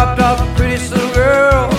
dropped off a pretty little girl,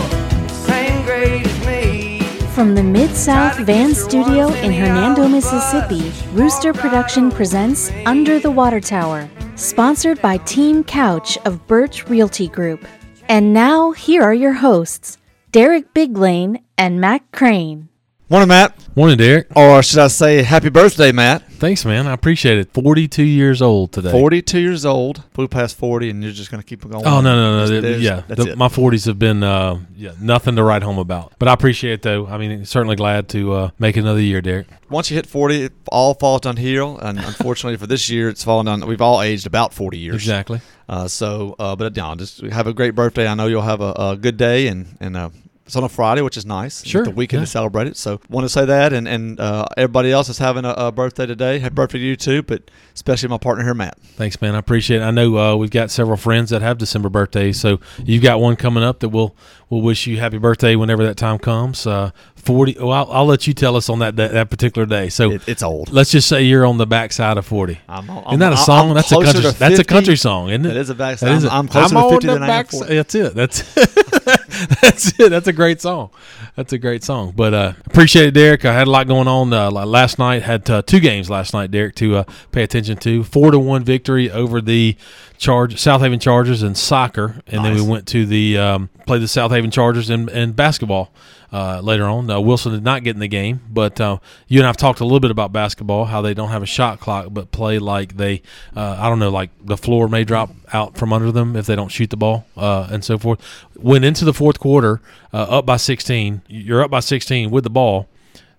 same grade as me. From the Mid South Van Studio in Hernando, Mississippi, Rooster Production presents Under the Water Tower, sponsored by Team Couch of Birch Realty Group. And now, here are your hosts, Derek Biglane and Matt Crane. Morning, Matt. Morning, Derek. Or should I say, happy birthday, Matt? Thanks, man. I appreciate it. 42 years old today. 42 years old. Blew past 40, and you're just going to keep going. Oh, no, no, no. There's- Th- there's- yeah. That's The- my 40s have been uh, yeah, nothing to write home about. But I appreciate it, though. I mean, certainly glad to uh, make another year, Derek. Once you hit 40, it all falls downhill. And unfortunately for this year, it's fallen down. We've all aged about 40 years. Exactly. Uh, so, uh, but yeah, just have a great birthday. I know you'll have a, a good day, and and uh, it's on a Friday, which is nice. Sure, the weekend yeah. to celebrate it. So, want to say that, and and uh, everybody else is having a, a birthday today. Happy birthday to you too, but especially my partner here, Matt. Thanks, man. I appreciate it. I know uh, we've got several friends that have December birthdays, so you've got one coming up that we'll we'll wish you happy birthday whenever that time comes. Uh, Forty. Well, I'll, I'll let you tell us on that that, that particular day. So It, it's old. let's just say you're on the backside of forty. I'm, I'm, Isn't that a I'm- song? I'm that's a country. That's a country song, isn't it? That is a backside. That is I'm- it. I'm closer to 50 the than I am 40. That's it. That's that's it. That's a great song. That's a great song. But uh, appreciate it, Derek. I had a lot going on uh, last night. Had uh, two games last night, Derek, to uh, pay attention to. Four to one victory over the Charge South Haven Chargers in soccer, and then we went to the um, play the South Haven Chargers in, in basketball. Uh, later on, uh, Wilson did not get in the game, but uh, you and I've talked a little bit about basketball, how they don't have a shot clock, but play like they, uh, I don't know, like the floor may drop out from under them if they don't shoot the ball uh, and so forth. Went into the fourth quarter uh, up by 16. You're up by 16 with the ball.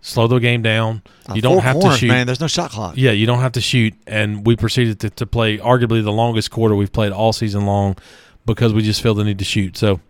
Slow the game down. You don't have to shoot. Man, there's no shot clock. Yeah, you don't have to shoot. And we proceeded to, to play arguably the longest quarter we've played all season long because we just feel the need to shoot. So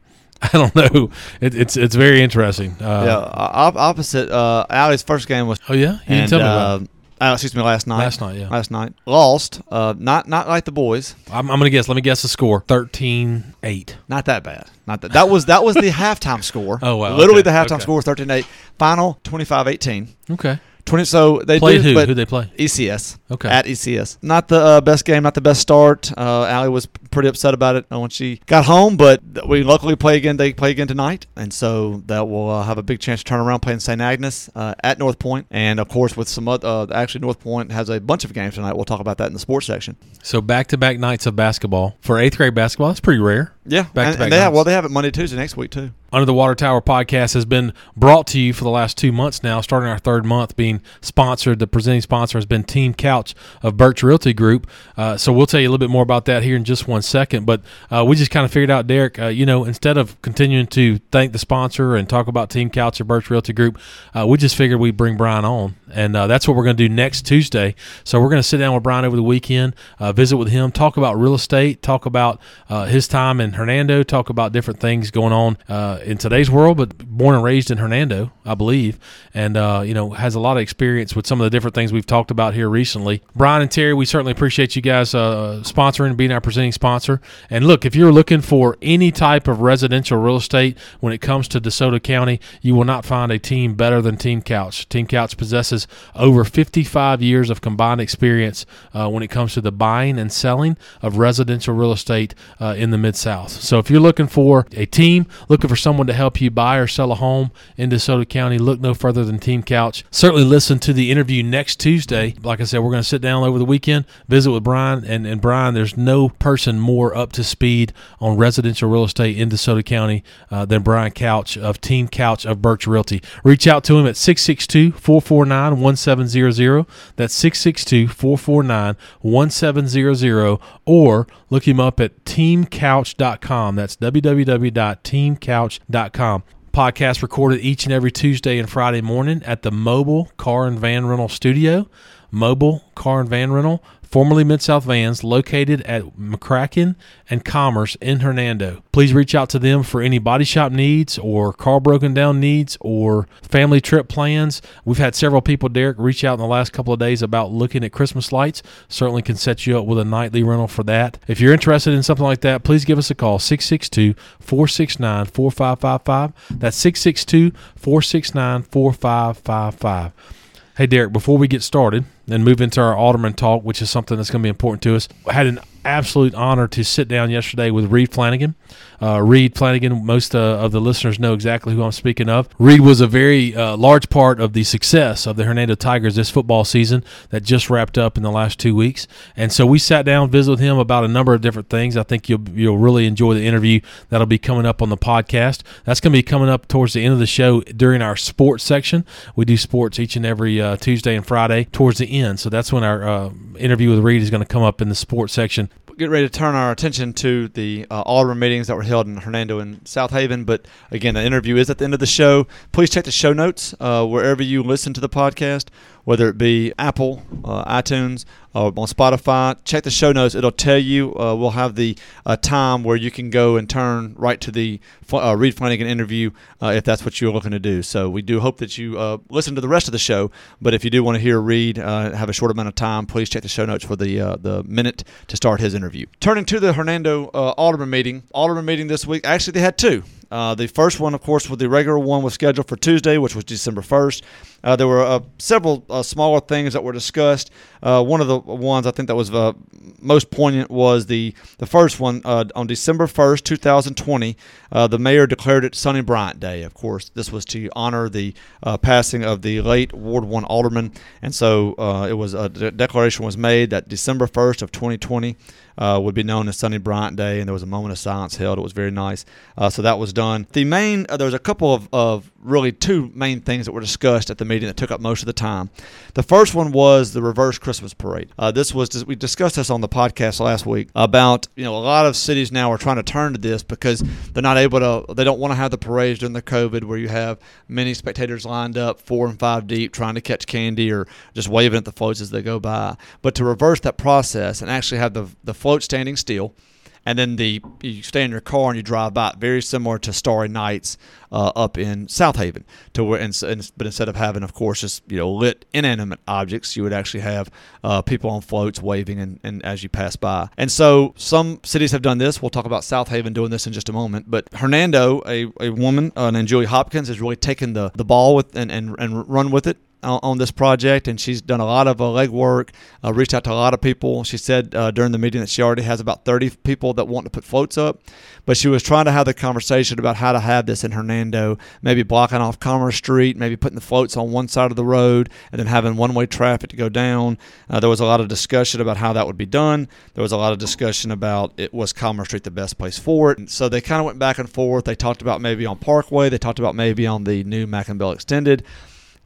I don't know. It, it's it's very interesting. Uh, Yeah, op- opposite. Uh, Allie's first game was. Oh yeah, you and, tell me uh, about. Uh, excuse me, last night. Last night, yeah. Last night, lost. Uh, not not like the boys. I'm, I'm gonna guess. Let me guess the score. 13-8. Not that bad. Not that. That was that was the halftime score. Oh, wow, Literally okay, the halftime okay. score was 13-8. Final 25-18. Okay. 20. So they Played did, who? Who they play? ECS. Okay. At ECS. Not the uh, best game. Not the best start. Uh, Allie was pretty upset about it uh, when she got home, but we luckily play again. They play again tonight, and so that will uh, have a big chance to turn around playing St. Agnes uh, at North Point, and of course with some other. Uh, actually, North Point has a bunch of games tonight. We'll talk about that in the sports section. So back to back nights of basketball for eighth grade basketball. That's pretty rare. Yeah, Back-to-back and, and they have, well, they have it Monday, Tuesday next week too. Under the Water Tower podcast has been brought to you for the last two months now, starting our third month being sponsored. The presenting sponsor has been Team Couch of Birch Realty Group. Uh, so we'll tell you a little bit more about that here in just one second. But uh, we just kind of figured out, Derek, uh, you know, instead of continuing to thank the sponsor and talk about Team Couch of Birch Realty Group, uh, we just figured we'd bring Brian on. And uh, that's what we're going to do next Tuesday. So we're going to sit down with Brian over the weekend, uh, visit with him, talk about real estate, talk about uh, his time in Hernando, talk about different things going on uh, in today's world, but born and raised in Hernando, I believe, and uh, you know has a lot of experience with some of the different things we've talked about here recently. Brian and Terry, we certainly appreciate you guys uh, sponsoring, and being our presenting sponsor. And look, if you're looking for any type of residential real estate when it comes to DeSoto County, you will not find a team better than Team Couch. Team Couch possesses over 55 years of combined experience uh, when it comes to the buying and selling of residential real estate uh, in the Mid South. So if you're looking for a team, looking for someone to help you buy or sell a home in DeSoto County, look no further than Team Couch. Certainly listen to the interview next Tuesday. Like I said, we're going to sit down over the weekend, visit with Brian. And, and Brian, there's no person more up to speed on residential real estate in DeSoto County uh, than Brian Couch of Team Couch of Birch Realty. Reach out to him at 662 449 1700. That's 662 449 1700. Or look him up at teamcouch.com. That's www.teamcouch.com. Podcast recorded each and every Tuesday and Friday morning at the Mobile Car and Van Rental Studio. Mobile Car and Van Rental, formerly Mid South Vans, located at McCracken and Commerce in Hernando. Please reach out to them for any body shop needs or car broken down needs or family trip plans. We've had several people, Derek, reach out in the last couple of days about looking at Christmas lights. Certainly can set you up with a nightly rental for that. If you're interested in something like that, please give us a call 662 469 4555. That's 662 469 4555. Hey, Derek, before we get started, and move into our alderman talk, which is something that's going to be important to us. I had an absolute honor to sit down yesterday with Reed Flanagan. Uh, Reed Flanagan, most uh, of the listeners know exactly who I'm speaking of. Reed was a very uh, large part of the success of the Hernando Tigers this football season that just wrapped up in the last two weeks. And so we sat down, visited with him about a number of different things. I think you'll you'll really enjoy the interview that'll be coming up on the podcast. That's going to be coming up towards the end of the show during our sports section. We do sports each and every uh, Tuesday and Friday towards the end. So that's when our uh, interview with Reed is going to come up in the sports section get ready to turn our attention to the uh, Alderman meetings that were held in Hernando and South Haven. But again, the interview is at the end of the show. Please check the show notes uh, wherever you listen to the podcast whether it be Apple, uh, iTunes, or on Spotify. Check the show notes; it'll tell you. Uh, we'll have the uh, time where you can go and turn right to the uh, Reed Flanagan interview uh, if that's what you're looking to do. So we do hope that you uh, listen to the rest of the show. But if you do want to hear Reed have a short amount of time, please check the show notes for the the minute to start his interview. Turning to the Hernando Alderman meeting, Alderman meeting this week. Actually, they had two. Uh, the first one, of course, with the regular one was scheduled for Tuesday, which was December 1st. Uh, there were uh, several uh, smaller things that were discussed. Uh, one of the ones I think that was uh, most poignant was the, the first one on December 1st, 2020. the mayor declared it Sonny Bryant Day. Of course, this was to honor the passing of the late Ward 1 alderman. And so it was a de- declaration was made that December 1st of 2020 uh, would be known as Sonny Bryant Day, and there was a moment of silence held. It was very nice. Uh, so that was done. The main, uh, there was a couple of, of really two main things that were discussed at the meeting that took up most of the time. The first one was the reverse Christmas parade. Uh, this was we discussed this on the podcast last week about you know a lot of cities now are trying to turn to this because they're not able to they don't want to have the parades during the COVID where you have many spectators lined up four and five deep trying to catch candy or just waving at the floats as they go by. But to reverse that process and actually have the the float standing still and then the you stay in your car and you drive by. Very similar to Starry Nights uh, up in South Haven. To where, and, and, but instead of having, of course, just you know lit inanimate objects, you would actually have uh, people on floats waving and, and as you pass by. And so some cities have done this. We'll talk about South Haven doing this in just a moment. But Hernando, a, a woman uh, named Julie Hopkins, has really taken the, the ball with and, and, and run with it on, this project, and she's done a lot of uh, legwork, uh, reached out to a lot of people. She said uh, during the meeting that she already has about 30 people that want to put floats up, but she was trying to have the conversation about how to have this in Hernando, maybe blocking off Commerce Street, maybe putting the floats on one side of the road, and then having one way traffic to go down. Uh, there was a lot of discussion about how that would be done. There was a lot of discussion about it was Commerce Street the best place for it. And so they kind of went back and forth. They talked about maybe on Parkway, they talked about maybe on the new McIngvale Extended.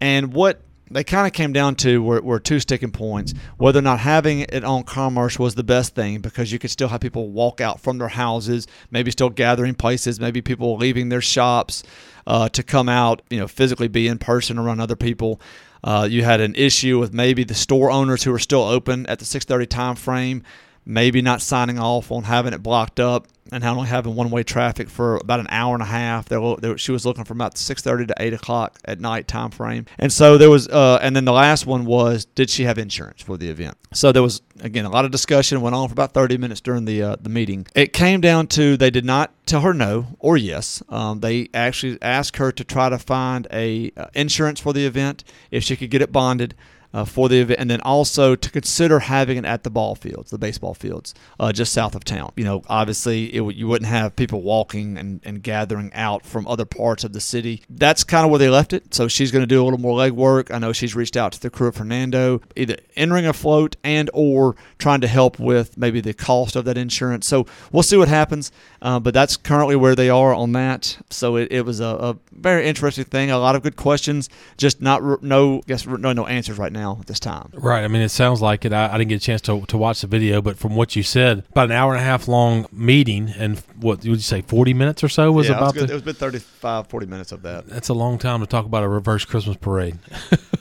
And what they kind of came down to were, were two sticking points. Whether or not having it on commerce was the best thing because you could still have people walk out from their houses maybe still gathering places maybe people leaving their shops uh, to come out you know physically be in person around other people. Uh, you had an issue with maybe the store owners who were still open at the 6:30 time frame maybe not signing off on having it blocked up and only having one-way traffic for about an hour and a half. They, they, she was looking from about 6:30 to 8 o'clock at night time frame. And so there was, uh, and then the last one was, did she have insurance for the event? So there was again a lot of discussion went on for about 30 minutes during the uh, the meeting. It came down to they did not tell her no or yes. Um, they actually asked her to try to find a uh, insurance for the event if she could get it bonded uh, for the event, and then also to consider having it at the ball fields, the baseball fields, uh, just south of town. You know, obviously, it, you wouldn't have people walking and, and gathering out from other parts of the city. That's kind of where they left it. So she's going to do a little more legwork. I know she's reached out to the crew of Hernando, either entering a float and or trying to help with maybe the cost of that insurance. So we'll see what happens. Uh, but that's currently where they are on that. So it, it was a, a, very interesting thing. A lot of good questions, just not no guess no no answers right now now at this time. Right. I mean, it sounds like it. I, I, didn't get a chance to, to watch the video, but from what you said, about an hour and a half long meeting, and what would you say, 40 minutes or so was yeah, about it was, the, it was been 35, 40 minutes of that. That's a long time to talk about a reverse Christmas parade.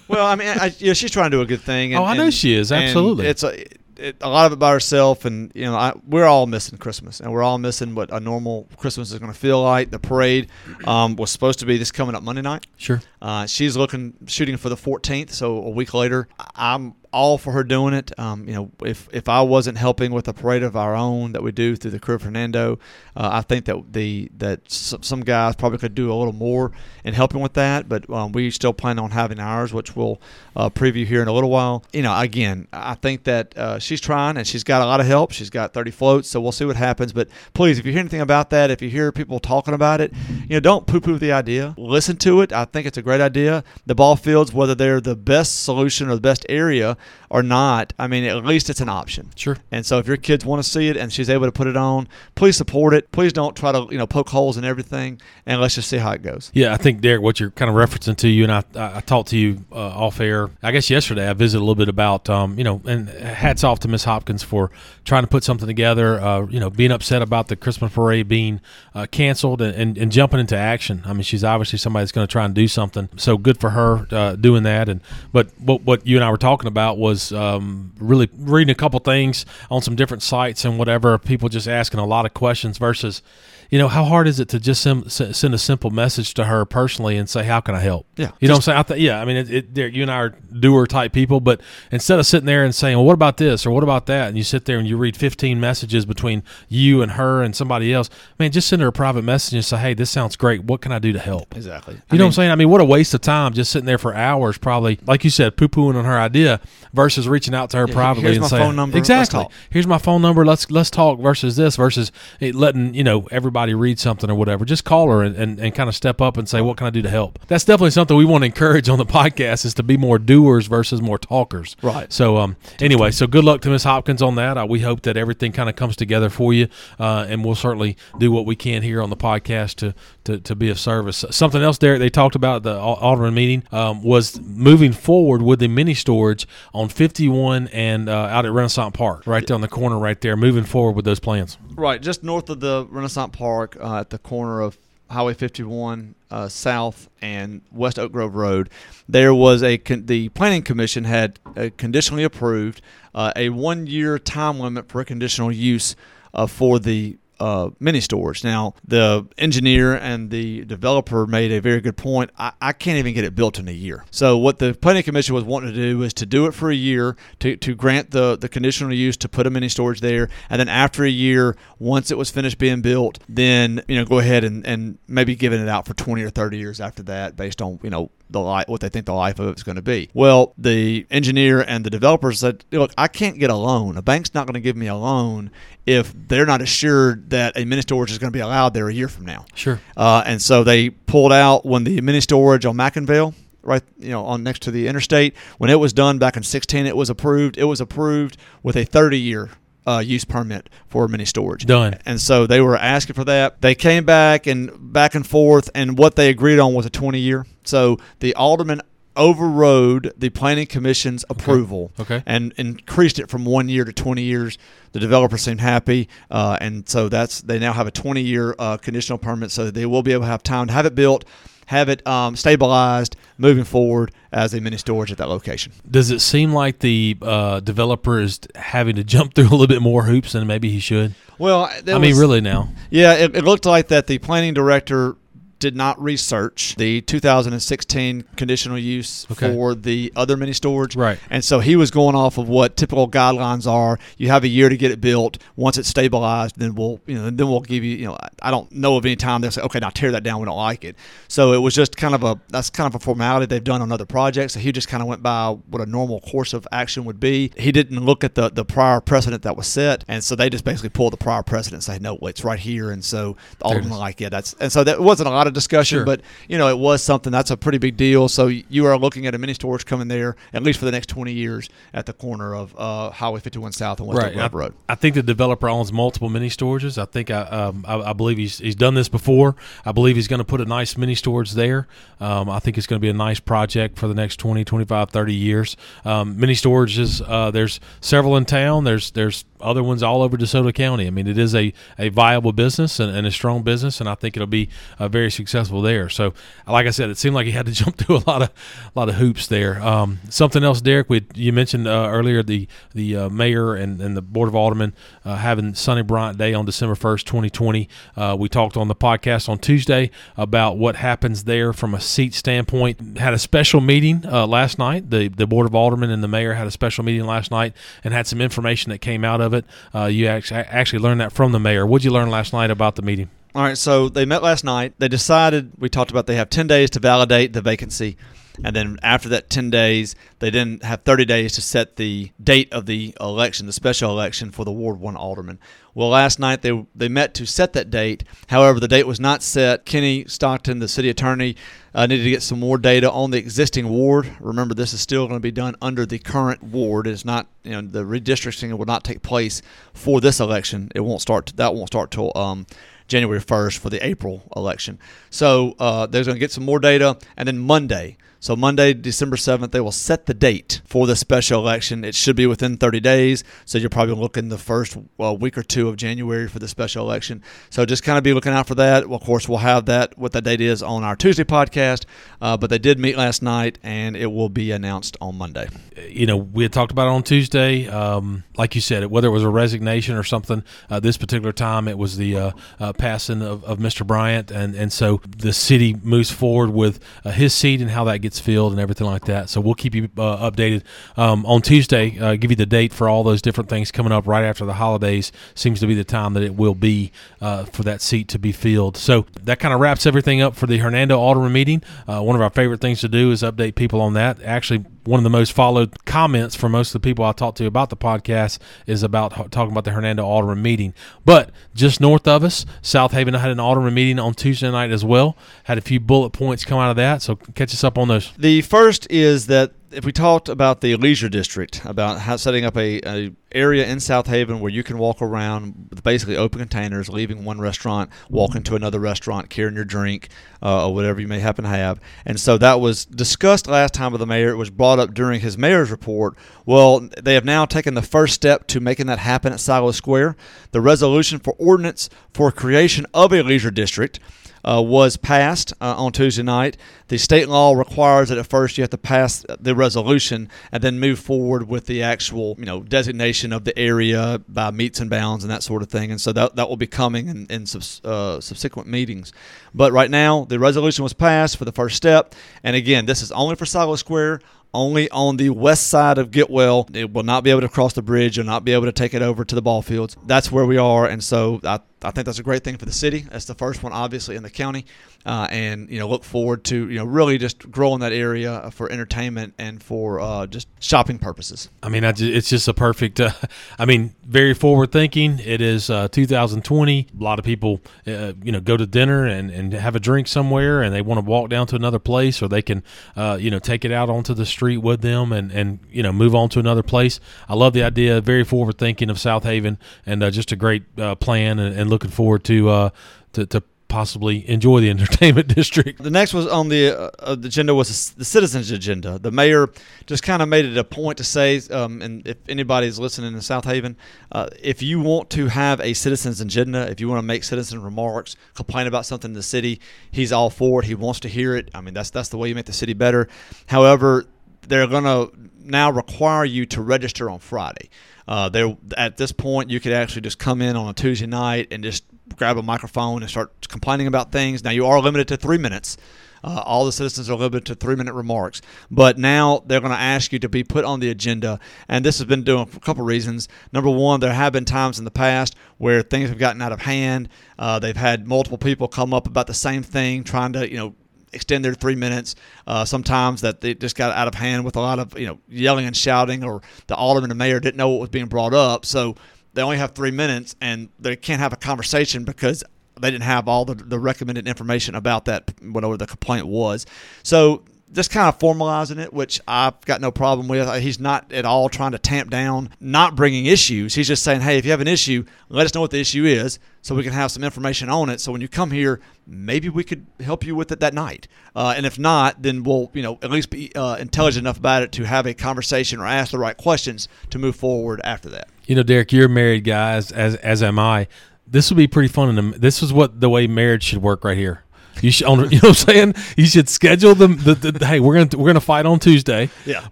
well, I mean, I, you know, she's trying to do a good thing. And, oh, I know and, she is. Absolutely. It's a it, a lot of it by herself, and you know, I, we're all missing Christmas, and we're all missing what a normal Christmas is going to feel like. The parade um, was supposed to be this coming up Monday night. Sure. Uh, she's looking shooting for the 14th, so a week later. I'm all for her doing it. Um, you know, if if I wasn't helping with a parade of our own that we do through the crew of Hernando, uh, I think that the that some guys probably could do a little more in helping with that. But um, we still plan on having ours, which we'll uh, preview here in a little while. You know, again, I think that uh, she's trying and she's got a lot of help. She's got 30 floats, so we'll see what happens. But please, if you hear anything about that, if you hear people talking about it, you know, don't poo-poo the idea. Listen to it. I think it's a great idea. The ball fields, whether they're the best solution or the best area or not, I mean, at least it's an option. Sure. And so if your kids want to see it and she's able to put it on, please support it. Please don't try to you know poke holes in everything, and let's just see how it goes. Yeah, I think Derek, what you're kind of referencing to you, and I, I, talked to you uh, off air. I guess yesterday I visited a little bit about, um, you know, and hats off to Miss Hopkins for trying to put something together. Uh, you know, being upset about the Christmas parade being uh, canceled and, and, and jumping into action. I mean, she's obviously somebody that's going to try and do something. So good for her uh, doing that. And but what what you and I were talking about was um, really reading a couple things on some different sites and whatever. People just asking a lot of questions versus you know, how hard is it to just sim- s- send a simple message to her personally and say, "How can I help?" Yeah. you know what I'm saying. I th- yeah, I mean, it, it, you and I are doer type people, but instead of sitting there and saying, "Well, what about this?" or "What about that?" and you sit there and you read 15 messages between you and her and somebody else, man, just send her a private message and say, "Hey, this sounds great. What can I do to help?" Exactly. You know what I'm saying? I mean, what a waste of time just sitting there for hours, probably, like you said, poo pooing on her idea versus reaching out to her Yeah, privately here's and my saying, phone number, exactly. Here's my phone number. Let's let's talk versus this versus it letting you know everybody read something or whatever. Just call her and, and, and kind of step up and say, what can I do to help? That's definitely something we want to encourage on the podcast is to be more doers versus more talkers. Right. So um anyway, so good luck to Miss Hopkins on that. Uh, we hope that everything kind of comes together for you, uh, and we'll certainly do what we can here on the podcast to to, to be of service. Something else, Derek, they talked about at the Alderman meeting um, was moving forward with the mini storage on 51 and uh, out at Renaissance Park, right there on the corner, right there. Moving forward with those plans. Right, just north of the Renaissance Park, uh, at the corner of Highway 51 uh, South and West Oak Grove Road, there was a con- the Planning Commission had uh, conditionally approved uh, a one-year time limit for a conditional use uh, for the uh, mini storage. Now, the engineer and the developer made a very good point. I, I can't even get it built in a year. So, what the planning commission was wanting to do is to do it for a year to, to grant the, the conditional use to put a mini storage there, and then after a year, once it was finished being built, then you know go ahead and, and maybe giving it out for 20 or 30 years after that, based on you know the life, what they think the life of it's going to be. Well, the engineer and the developer said, "Look, I can't get a loan. A bank's not going to give me a loan if they're not assured that a mini storage is going to be allowed there a year from now." Sure. Uh, and so they pulled out when the mini storage on McIngvale, right, you know, on next to the interstate, when it was done back in 16, it was approved. It was approved with a 30 year. Uh, use permit for mini storage Done. and so they were asking for that. They came back and back and forth, and what they agreed on was a 20 year. So the alderman overrode the planning commission's approval Okay. and increased it from one year to 20 years. The developer seemed happy, uh, and so that's they now have a 20 year uh, conditional permit, so they will be able to have time to have it built, have it um, stabilized, moving forward as a mini storage at that location. Does it seem like the uh, developer is having to jump through a little bit more hoops than maybe he should? Well, I mean, really now. Yeah, it, it looked like that the planning director did not research the 2016 conditional use Okay. for the other mini storage. Right. And so he was going off of what typical guidelines are. You have a year to get it built. Once it's stabilized, then we'll, you know, then we'll give you, you know, I- don't know of any time they'll say, okay, now tear that down. We don't like it. So it was just kind of a, that's kind of a formality they've done on other projects. So he just kind of went by what a normal course of action would be. He didn't look at the, the prior precedent that was set. And so they just basically pulled the prior precedent and say, no, it's right here. And so all There it alderman like, yeah, that's, and so that wasn't a lot of discussion, Sure. but you know, it was something that's a pretty big deal. So you are looking at a mini storage coming there at least for the next 20 years at the corner of uh, Highway 51 South and West Oak Grove I, Road. I think the developer owns multiple mini storages. I think I, um, I, I believe he's he's done this before. I believe he's going to put a nice mini storage there. Um, I think it's going to be a nice project for the next 20, 25, 30 years. Um, mini storages, uh, there's several in town. There's there's other ones all over DeSoto County. I mean, it is a, a viable business and, and a strong business, and I think it'll be uh, very successful there. So, like I said, it seemed like he had to jump through a lot of a lot of hoops there. Um, something else, Derek, we you mentioned uh, earlier the the uh, mayor and, and the board of aldermen uh, having Sonny Bryant Day on December first, twenty twenty. Uh, we talked on the podcast on Tuesday about what happens there from a seat standpoint. Had a special meeting uh, last night. The the board of aldermen and the mayor had a special meeting last night and had some information that came out of it. Uh, you actually actually learned that from the mayor. What did you learn last night about the meeting? All right, so they met last night. They decided, we talked about they have 10 days to validate the vacancy. And then after that 10 days, they then have 30 days to set the date of the election, the special election for the Ward 1 alderman. Well, last night they, they met to set that date. However, the date was not set. Kenny Stockton, the city attorney, uh, needed to get some more data on the existing ward. Remember, this is still going to be done under the current ward. It's not, you know, the redistricting will not take place for this election. It won't start, that won't start till um, January 1st for the April election. So uh, they're going to get some more data. And then Monday, so Monday, December 7th, they will set the date for the special election. It should be within 30 days. So you're probably looking the first uh, week or two of January for the special election. So just kind of be looking out for that. Well, of course, we'll have that, what that date is, on our Tuesday podcast. Uh, but they did meet last night, and it will be announced on Monday. You know, we had talked about it on Tuesday. Um, like you said, whether it was a resignation or something, uh, this particular time it was the uh, uh, passing of, of Mr. Bryant. And, and so the city moves forward with his seat and how that gets filled and everything like that. So we'll keep you uh, updated um, on Tuesday. Uh, give you the date for all those different things coming up right after the holidays. Seems to be the time that it will be uh, for that seat to be filled. So that kind of wraps everything up for the Hernando Alderman meeting. Uh, one of our favorite things to do is update people on that. Actually, one of the most followed comments from most of the people I talked to about the podcast is about talking about the Hernando Alderman meeting. But just north of us, South Haven had an Alderman meeting on Tuesday night as well. Had a few bullet points come out of that. So catch us up on those. The first is that if we talked about the leisure district, about how setting up a, a area in South Haven where you can walk around with basically open containers, leaving one restaurant, walking to another restaurant, carrying your drink uh, or whatever you may happen to have. And so that was discussed last time with the mayor. It was brought up during his mayor's report. Well, they have now taken the first step to making that happen at Silo Square. The resolution for ordinance for creation of a leisure district uh, was passed uh, on Tuesday night. The state law requires that at first you have to pass the resolution and then move forward with the actual, you know, designation of the area by meets and bounds and that sort of thing. And so that, that will be coming in, in uh, subsequent meetings. But right now, the resolution was passed for the first step. And again, this is only for Silo Square, only on the west side of Getwell. It will not be able to cross the bridge. You'll not be able to take it over to the ball fields. That's where we are, and so I, I think that's a great thing for the city. That's the first one, obviously, in the county, uh, and you know look forward to you know really just growing that area for entertainment and for uh, just shopping purposes. I mean, it's just a perfect. Uh, I mean, very forward thinking. It is uh, 2020. A lot of people, uh, you know, go to dinner and, and have a drink somewhere, and they want to walk down to another place, or they can, uh, you know, take it out onto the street with them and and you know move on to another place. I love the idea. Very forward thinking of South Haven, and just a great plan, and, and, looking forward to uh, to, to possibly enjoy the entertainment district. The next was on the, uh, the agenda was the citizens agenda. The mayor just kind of made it a point to say, um, and if anybody's listening in South Haven, uh, if you want to have a citizens agenda, if you want to make citizen remarks, complain about something in the city, he's all for it. He wants to hear it. I mean, that's that's the way you make the city better. However, they're going to now require you to register on Friday. Uh, there at this point, you could actually just come in on a Tuesday night and just grab a microphone and start complaining about things. Now you are limited to three minutes. Uh, all the citizens are limited to three minute remarks. But now they're going to ask you to be put on the agenda. And this has been doing for a couple reasons. Number one, there have been times in the past where things have gotten out of hand. Uh, they've had multiple people come up about the same thing, trying to, you know, extend their three minutes. Uh, sometimes that they just got out of hand with a lot of you know yelling and shouting, or the alderman and mayor didn't know what was being brought up, so they only have three minutes and they can't have a conversation because they didn't have all the, the recommended information about that whatever the complaint was. So just kind of formalizing it, which I've got no problem with. He's not at all trying to tamp down not bringing issues. He's just saying, hey, if you have an issue, let us know what the issue is so we can have some information on it. So when you come here, maybe we could help you with it that night. Uh, and if not, then we'll you know at least be uh, intelligent enough about it to have a conversation or ask the right questions to move forward after that. You know, Derek, you're married guy, as as, as am I. This would be pretty fun. And this is what the way marriage should work right here. You should, you know what I'm saying? You should schedule them. The, the, hey, we're gonna we're gonna fight on Tuesday. Yeah.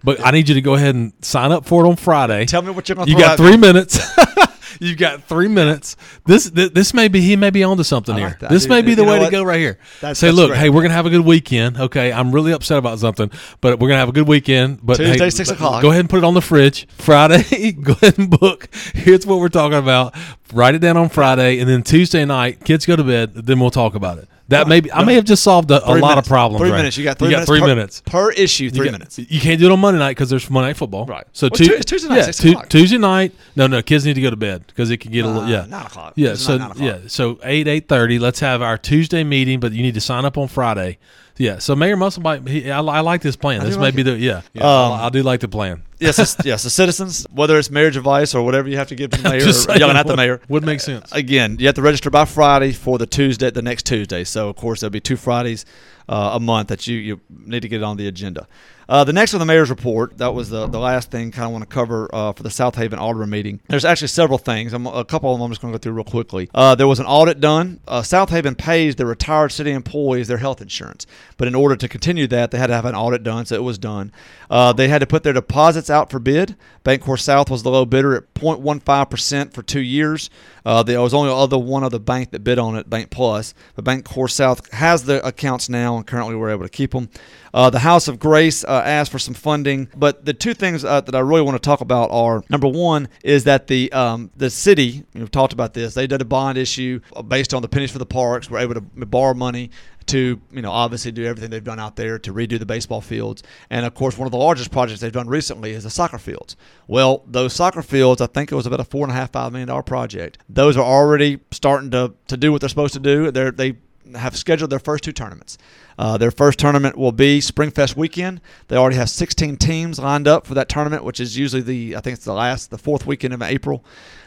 but I need you to go ahead and sign up for it on Friday. Tell me what you're going to do. You got three minutes. You've got three minutes. This th- this may be he may be onto something here. This may be the way to go right here. That's- Say, that's look, great. hey, we're gonna have a good weekend. Okay, I'm really upset about something, but we're gonna have a good weekend. But hey, Tuesday, 6 o'clock. Go ahead and put it on the fridge. Friday, go ahead and book. Here's what we're talking about. Write it down on Friday, and then Tuesday night, kids go to bed. Then we'll talk about it. That may be, I may have just solved a, a lot of problems. Three right? minutes. You got three you minutes. got three per, minutes. per issue. Three You got- minutes. You can't do it on Monday night because there's Monday night football. Right. So Well, Tu- Tu- Tuesday night, yeah, Tu- o'clock. Tuesday night. No, no, kids need to go to bed because it can get a little. Uh, Yeah, nine o'clock. Yeah, so nine o'clock. yeah, so eight eight thirty. Let's have our Tuesday meeting, but you need to sign up on Friday. Yeah, so Mayor Musselwhite, he, I, I like this plan. I This may like be it. the yeah. yeah Um, I, I do like the plan. yes, it's- yes. The citizens, whether it's marriage advice or whatever you have to give to the mayor, or yelling at the mayor. would make sense. Again, you have to register by Friday for the Tuesday, the next Tuesday. So of course there'll be two Fridays uh, a month that you you need to get on the agenda. Uh, the next one, the mayor's report. That was the, the last thing kind of want to cover uh, for the South Haven Alderman meeting. There's actually several things. I'm, a couple of them I'm just going to go through real quickly. Uh, there was an audit done. Uh, South Haven pays their retired city employees their health insurance, but in order to continue that, they had to have an audit done. So it was done. Uh, they had to put their deposits out for bid. Bancorp South was the low bidder at 0.15 percent for two years. Uh, there was only other one other bank that bid on it, Bank Plus. But Bancorp South has the accounts now, and currently we're able to keep them. Uh, the House of Grace uh, asked for some funding, but the two things uh, that I really want to talk about are number one is that the um, the city we've talked about this. They did a bond issue uh, based on the pennies for the parks. We're able to borrow money to you know obviously do everything they've done out there to redo the baseball fields and of course one of the largest projects they've done recently is the soccer fields well those soccer fields i think it was about a four and a half five million dollar project those are already starting to to do what they're supposed to do they're they have scheduled their first two tournaments uh, their first tournament will be Springfest weekend. They already have 16 teams lined up for that tournament, which is usually the I think it's the last, the fourth weekend of April.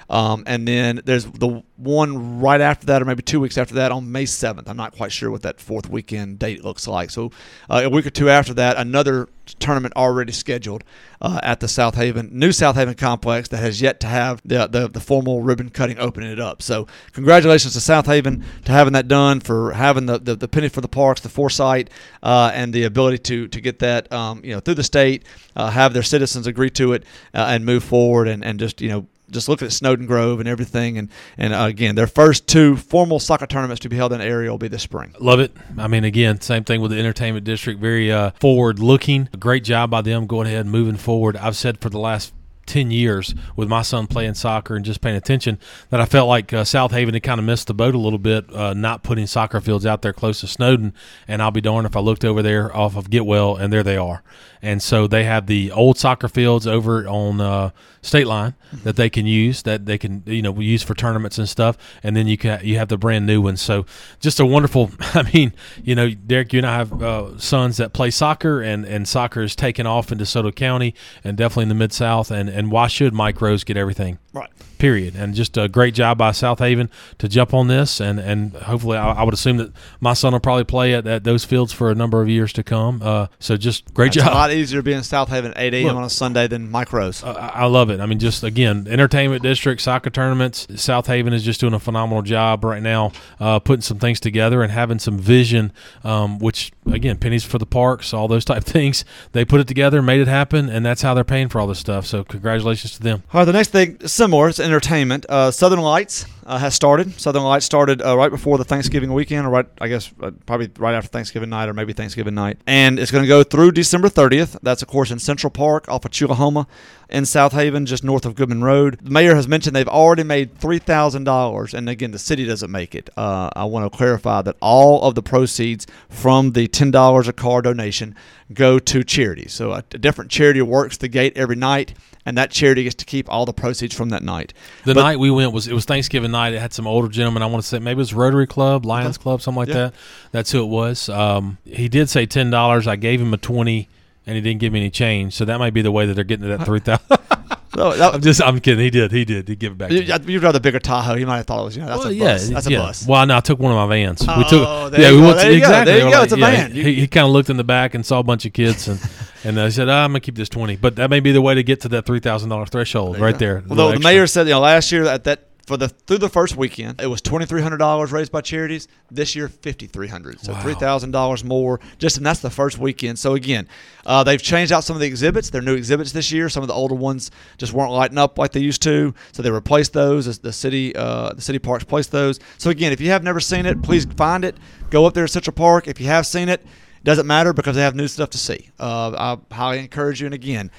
Um, and then there's the one right after that, or maybe two weeks after that, on May 7th. I'm not quite sure what that fourth weekend date looks like. So uh, a week or two after that, another tournament already scheduled uh, at the South Haven new South Haven complex that has yet to have the, the the formal ribbon cutting opening it up. So congratulations to South Haven to having that done, for having the the, the penny for the parks, the foresight, uh, and the ability to to get that um, you know through the state, uh, have their citizens agree to it, uh, and move forward, and and just you know just look at Snowden Grove and everything. And and uh, again, their first two formal soccer tournaments to be held in the area will be this spring. Love it. I mean, again, same thing with the entertainment district. Very uh, forward looking. Great job by them going ahead and moving forward. I've said for the last 10 years with my son playing soccer and just paying attention that I felt like uh, South Haven had kind of missed the boat a little bit, uh, not putting soccer fields out there close to Snowden. And I'll be darned if I looked over there off of Getwell and there they are. And so they have the old soccer fields over on uh, State Line that they can use, that they can you know use for tournaments and stuff. And then you can you have the brand new ones. So just a wonderful. I mean, you know, Derek, you and I have uh, sons that play soccer, and and soccer is taken off in DeSoto County and definitely in the Mid South. And and why should Mike Rose get everything? Right. Period. And just a great job by South Haven to jump on this, and and hopefully I, I would assume that my son will probably play at, at those fields for a number of years to come. Uh, so just great job. It's a lot easier being in South Haven at 8 a.m. Look. on a Sunday than Mike Rose. Uh, I I love it. I mean, just again, entertainment district, soccer tournaments. South Haven is just doing a phenomenal job right now, uh, putting some things together and having some vision. Um, which again, pennies for the parks, all those type of things. They put it together, made it happen, and that's how they're paying for all this stuff. So congratulations to them. All right, the next thing, similar, it's entertainment. Uh, Southern Lights uh, has started. Southern Lights started uh, right before the Thanksgiving weekend, or right, I guess, uh, probably right after Thanksgiving night, or maybe Thanksgiving night. And it's going to go through December 30th. That's, of course, in Central Park off of Chulahoma in South Haven, just north of Goodman Road. The mayor has mentioned they've already made $3,000, and again, the city doesn't make it. Uh, I want to clarify that all of the proceeds from the $10 a car donation go to charity. So a, a different charity works the gate every night, and that charity gets to keep all the proceeds from that night. The But- night we went was it was Thanksgiving night. It had some older gentlemen. I want to say maybe it was Rotary Club, Lions Club, something like Yeah. that. That's who it was. Um, he did say ten dollars. I gave him a twenty, and he didn't give me any change. So that might be the way that they're getting to that three thousand. So that- I'm just I'm kidding. He did. He did. He gave it back. You- You'd rather bigger Tahoe. He might have thought it was, you know, that's Well, a bus. that's a yeah. bus. Well, no, I took one of my vans. we Oh, took. there yeah, you we go. went to- There you go. exactly. There you go. It's a yeah, van. He, he kind of looked in the back and saw a bunch of kids, and And they said, ah, I'm gonna keep this twenty, but that may be the way to get to that three thousand dollar threshold right there. Well, Little the mayor said, you know, last year that that for the through the first weekend, it was twenty three hundred dollars raised by charities. This year, fifty three hundred, so Wow. three thousand dollars more. Just and that's the first weekend. So again, uh, they've changed out some of the exhibits. They're new exhibits this year. Some of the older ones just weren't lighting up like they used to, so they replaced those. As the city, uh, the city parks placed those. So again, if you have never seen it, please find it. Go up there to Central Park. If you have seen it, it doesn't matter because they have new stuff to see. Uh, I highly encourage you. And again,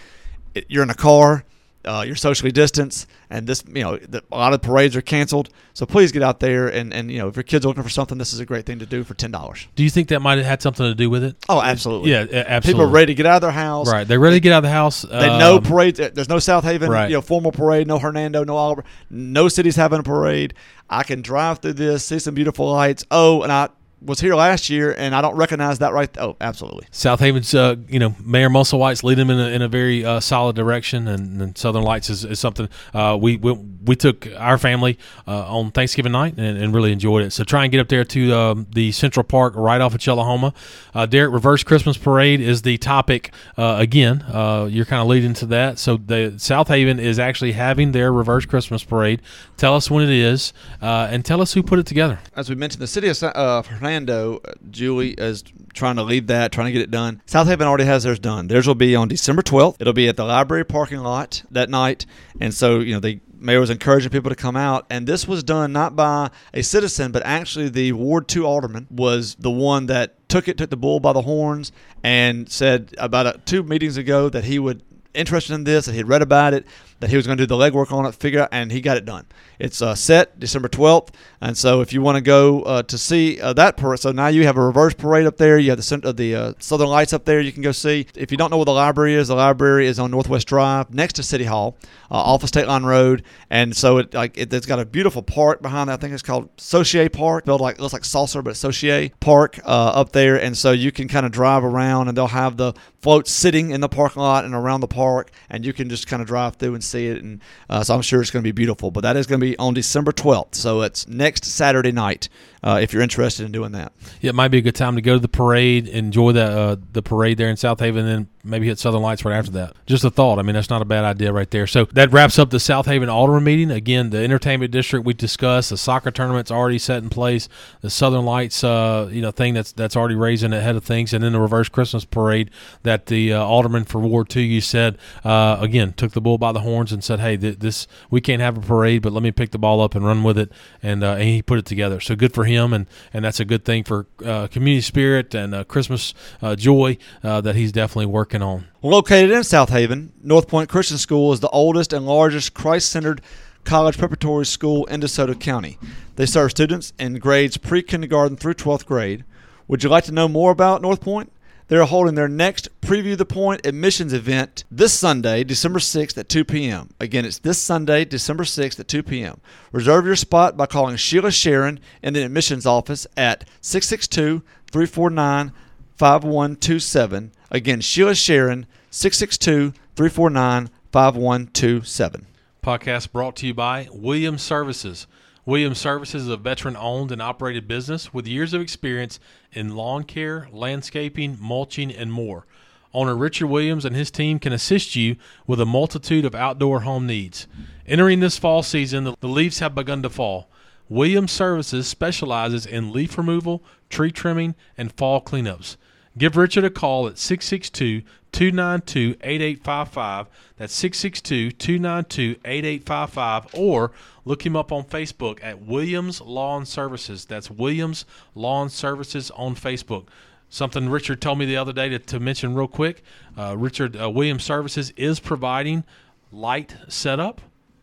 it, you're in a car, uh, you're socially distanced, and this, you know, the, a lot of parades are canceled. So please get out there and, and you know, if your kids are looking for something, this is a great thing to do for ten dollars. Do you think that might have had something to do with it? Oh, absolutely. Yeah, absolutely. People are ready to get out of their house. Right, they're ready to get out of the house. They know Um, parades. There's no South Haven, Right. you know, formal parade. No Hernando. No Oliver. No city's having a parade. I can drive through this, see some beautiful lights. Oh, and I was here last year, and I don't recognize that right. Oh, absolutely. South Haven's, uh, you know, Mayor Musselwhite's leading them in a, in a very uh, solid direction, and, and Southern Lights is, is something uh, we, we we took our family uh, on Thanksgiving night and, and really enjoyed it. So try and get up there to um, the Central Park right off of Chulahoma. Uh, Derek, Reverse Christmas Parade is the topic uh, again. Uh, you're kind of leading to that. So the South Haven is actually having their Reverse Christmas Parade. Tell us when it is, uh, and tell us who put it together. as we mentioned, the city of Sa- uh, Julie is trying to lead that, trying to get it done. South Haven already has theirs done. Theirs will be on December 12th. It'll be at the library parking lot that night. And so, you know, the mayor was encouraging people to come out. And this was done not by a citizen, but actually the Ward 2 alderman was the one that took it, took the bull by the horns, and said about uh, two meetings ago that he would interested in this, that he'd read about it, that he was going to do the legwork on it, figure out, and he got it done. It's uh, set December 12th, and so if you want to go uh, to see uh, that parade, so now you have a reverse parade up there. You have the cent- uh, the uh, Southern Lights up there. You can go see. If you don't know where the library is, the library is on Northwest Drive, next to City Hall, uh, off of State Line Road, and so it like it, it's got a beautiful park behind that. I think it's called Saucier Park. Built like looks like saucer, but Saucier Park uh, up there, and so you can kind of drive around, and they'll have the floats sitting in the parking lot and around the park, and you can just kind of drive through and see it. And uh, so I'm sure it's going to be beautiful. But that is going to be on December 12th, so it's next Saturday night. Uh, if you're interested in doing that, Yeah, it might be a good time to go to the parade, enjoy the uh, the parade there in South Haven, and then maybe hit Southern Lights right after that. Just a thought. I mean, that's not a bad idea right there. So that wraps up the South Haven Alderman meeting. Again, the entertainment district we discussed, the soccer tournament's already set in place, the Southern Lights, uh, you know, thing that's that's already raising ahead of things, and then the reverse Christmas parade that the uh, alderman for Ward Two, you said, uh, again, took the bull by the horns and said, hey, th- this we can't have a parade, but let me pick the ball up and run with it, and uh, and he put it together. So good for him, and and that's a good thing for uh, community spirit and uh, Christmas uh, joy uh, that he's definitely working on. Located in South Haven, North Point Christian School is the oldest and largest Christ centered college preparatory school in DeSoto County. They serve students in grades pre kindergarten through 12th grade. Would you like to know more about North Point? They're holding their next Preview the Point admissions event this Sunday, December 6th at 2 p.m. Again, it's this Sunday, December 6th at 2 p.m. Reserve your spot by calling Sheila Sharon in the admissions office at 662 349 5127. Again, Sheila Sharon, 662 349 5127. Podcast brought to you by Williams Services. Williams Services is a veteran owned and operated business with years of experience in lawn care, landscaping, mulching, and more. Owner Richard Williams and his team can assist you with a multitude of outdoor home needs. Entering this fall season, the leaves have begun to fall. Williams Services specializes in leaf removal, tree trimming, and fall cleanups. Give Richard a call at 662 292 8855. That's 662 292 8855. Or look him up on Facebook at Williams Lawn Services. That's Williams Lawn Services on Facebook. Something Richard told me the other day to, to mention real quick uh, Richard uh, Williams Services is providing light setup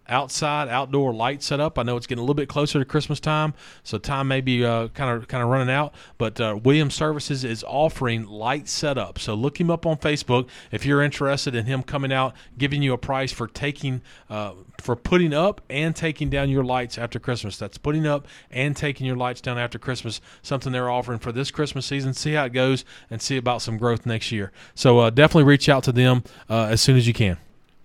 outside outdoor light setup. I know it's getting a little bit closer to Christmas time, so time may be kind of kind of running out. But uh, Services is offering light setup, so look him up on Facebook if you're interested in him coming out, giving you a price for taking uh, for putting up and taking down your lights after Christmas. That's putting up and taking your lights down after Christmas. Something they're offering for this Christmas season. See how it goes and see about some growth next year. So uh, definitely reach out to them uh, as soon as you can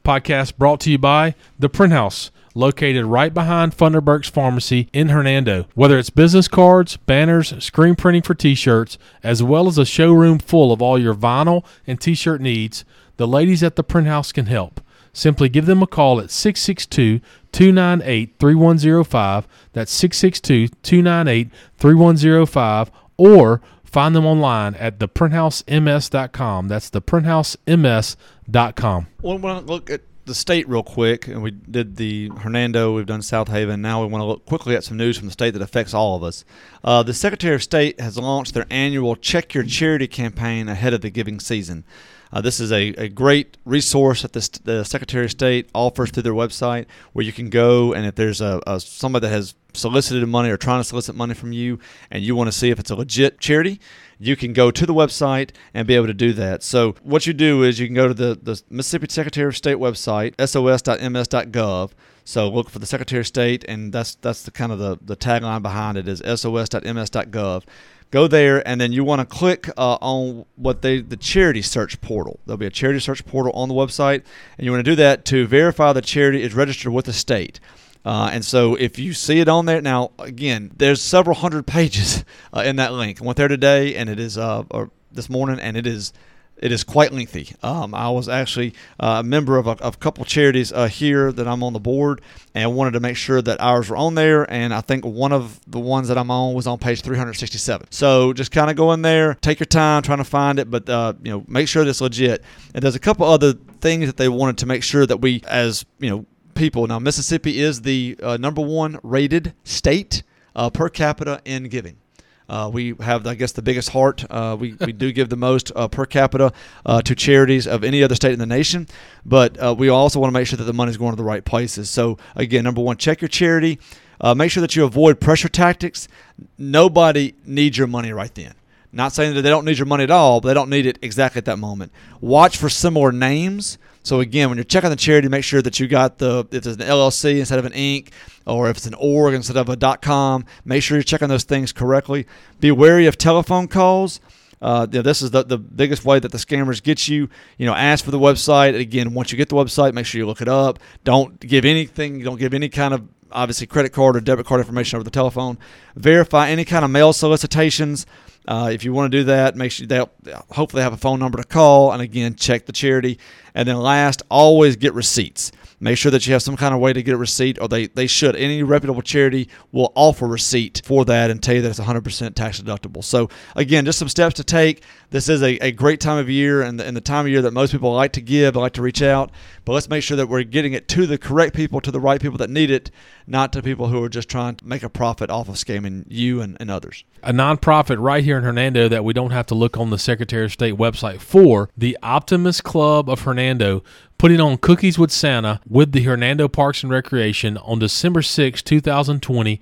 podcast brought to you by The Print House, located right behind Funderburk's Pharmacy in Hernando. Whether it's business cards, banners, screen printing for t shirts, as well as a showroom full of all your vinyl and t shirt needs, the ladies at the print house can help. Simply give them a call at 662 298 3105. That's 662 298 3105. Or find them online at thePrinthouseMS.com. That's thePrinthouseMS.com. Well, we want to look at the state real quick, and we did the Hernando, we've done South Haven. Now we want to look quickly at some news from the state that affects all of us. Uh, the Secretary of State has launched their annual Check Your Charity campaign ahead of the giving season. Uh, this is a, a great resource that the, the Secretary of State offers through their website where you can go and if there's a, a somebody that has solicited money or trying to solicit money from you and you want to see if it's a legit charity, you can go to the website and be able to do that. So what you do is you can go to the, the Mississippi Secretary of State website, sos.ms.gov. So look for the Secretary of State, and that's that's the kind of the, the tagline behind it is sos.ms.gov go there and then you want to click uh, on what they the charity search portal. There'll be a charity search portal on the website and you want to do that to verify the charity is registered with the state. Uh, and so if you see it on there now again there's several hundred pages uh, in that link. I went there today and it is uh, or this morning and it is it is quite lengthy. Um, I was actually uh, a member of a, of a couple charities uh, here that I'm on the board, and wanted to make sure that ours were on there. And I think one of the ones that I'm on was on page 367. So just kind of go in there, take your time trying to find it, but uh, you know, make sure it's legit. And there's a couple other things that they wanted to make sure that we, as you know, people. Now Mississippi is the uh, number one rated state uh, per capita in giving. Uh, we have, I guess, the biggest heart. Uh, we, we do give the most uh, per capita uh, to charities of any other state in the nation, but uh, we also want to make sure that the money is going to the right places. So, again, number one, check your charity. Uh, make sure that you avoid pressure tactics. Nobody needs your money right then. Not saying that they don't need your money at all, but they don't need it exactly at that moment. Watch for similar names. So again, when you're checking the charity, make sure that you got the if it's an LLC instead of an Inc. or if it's an org instead of a .com. Make sure you're checking those things correctly. Be wary of telephone calls. Uh, this is the, the biggest way that the scammers get you. You know, ask for the website. Again, once you get the website, make sure you look it up. Don't give anything. Don't give any kind of obviously credit card or debit card information over the telephone. Verify any kind of mail solicitations. Uh, if you want to do that, make sure they'll hopefully have a phone number to call. And again, check the charity. And then last, always get receipts. Make sure that you have some kind of way to get a receipt, or they, they should. Any reputable charity will offer receipt for that and tell you that it's 100% tax deductible. So, again, just some steps to take. This is a, a great time of year and the, and the time of year that most people like to give, like to reach out. But let's make sure that we're getting it to the correct people, to the right people that need it, not to people who are just trying to make a profit off of scamming you and, and others. A nonprofit right here in Hernando that we don't have to look on the Secretary of State website for, the Optimist Club of Hernando, putting on Cookies with Santa with the Hernando Parks and Recreation on December 6, 2020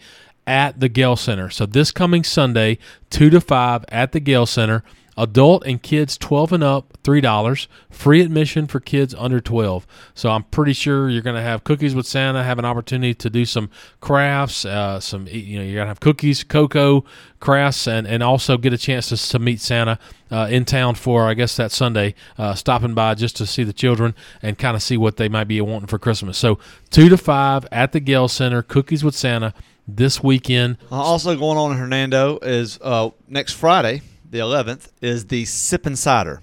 at the Gale Center. So this coming Sunday, 2 to 5 at the Gale Center. Adult and kids 12 and up, $3. Free admission for kids under 12. So I'm pretty sure you're going to have cookies with Santa, have an opportunity to do some crafts, uh, some, you know, you're going to have cookies, cocoa, crafts, and, and also get a chance to, to meet Santa uh, in town for, I guess, that Sunday, uh, stopping by just to see the children and kind of see what they might be wanting for Christmas. So 2 to 5 at the Gale Center, cookies with Santa this weekend. Also going on in Hernando is uh, next Friday, the 11th, is the Sip and Cider.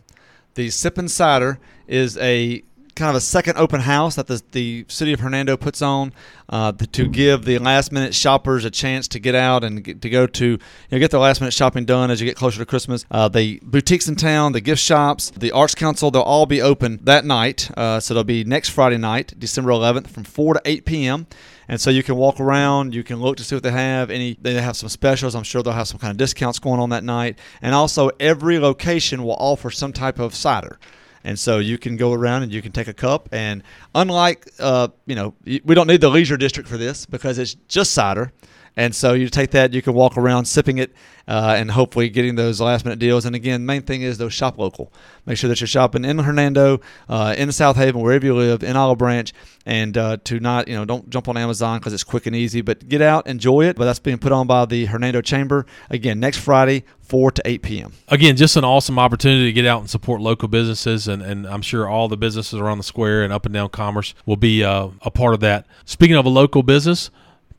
The Sip and Cider is a kind of a second open house that the, the city of Hernando puts on uh, to give the last minute shoppers a chance to get out and get, to go to you know get their last minute shopping done as you get closer to Christmas. Uh, the boutiques in town, the gift shops, the Arts Council, they'll all be open that night. Uh, so it'll be next Friday night, December 11th, from 4 to 8 p.m. And so you can walk around, you can look to see what they have. Any they have some specials. I'm sure they'll have some kind of discounts going on that night. And also every location will offer some type of cider. And so you can go around and you can take a cup. And unlike, uh, you know, we don't need the leisure district for this because it's just cider. And so you take that, you can walk around sipping it, uh, and hopefully getting those last minute deals. And again, main thing is those shop local. Make sure that you're shopping in Hernando, uh, in South Haven, wherever you live, in Olive Branch, and uh, to not you know don't jump on Amazon because it's quick and easy. But get out, enjoy it. But that's being put on by the Hernando Chamber again next Friday, 4 to 8 p.m. Again, just an awesome opportunity to get out and support local businesses, and, and I'm sure all the businesses around the square and up and down Commerce will be uh, a part of that. Speaking of a local business,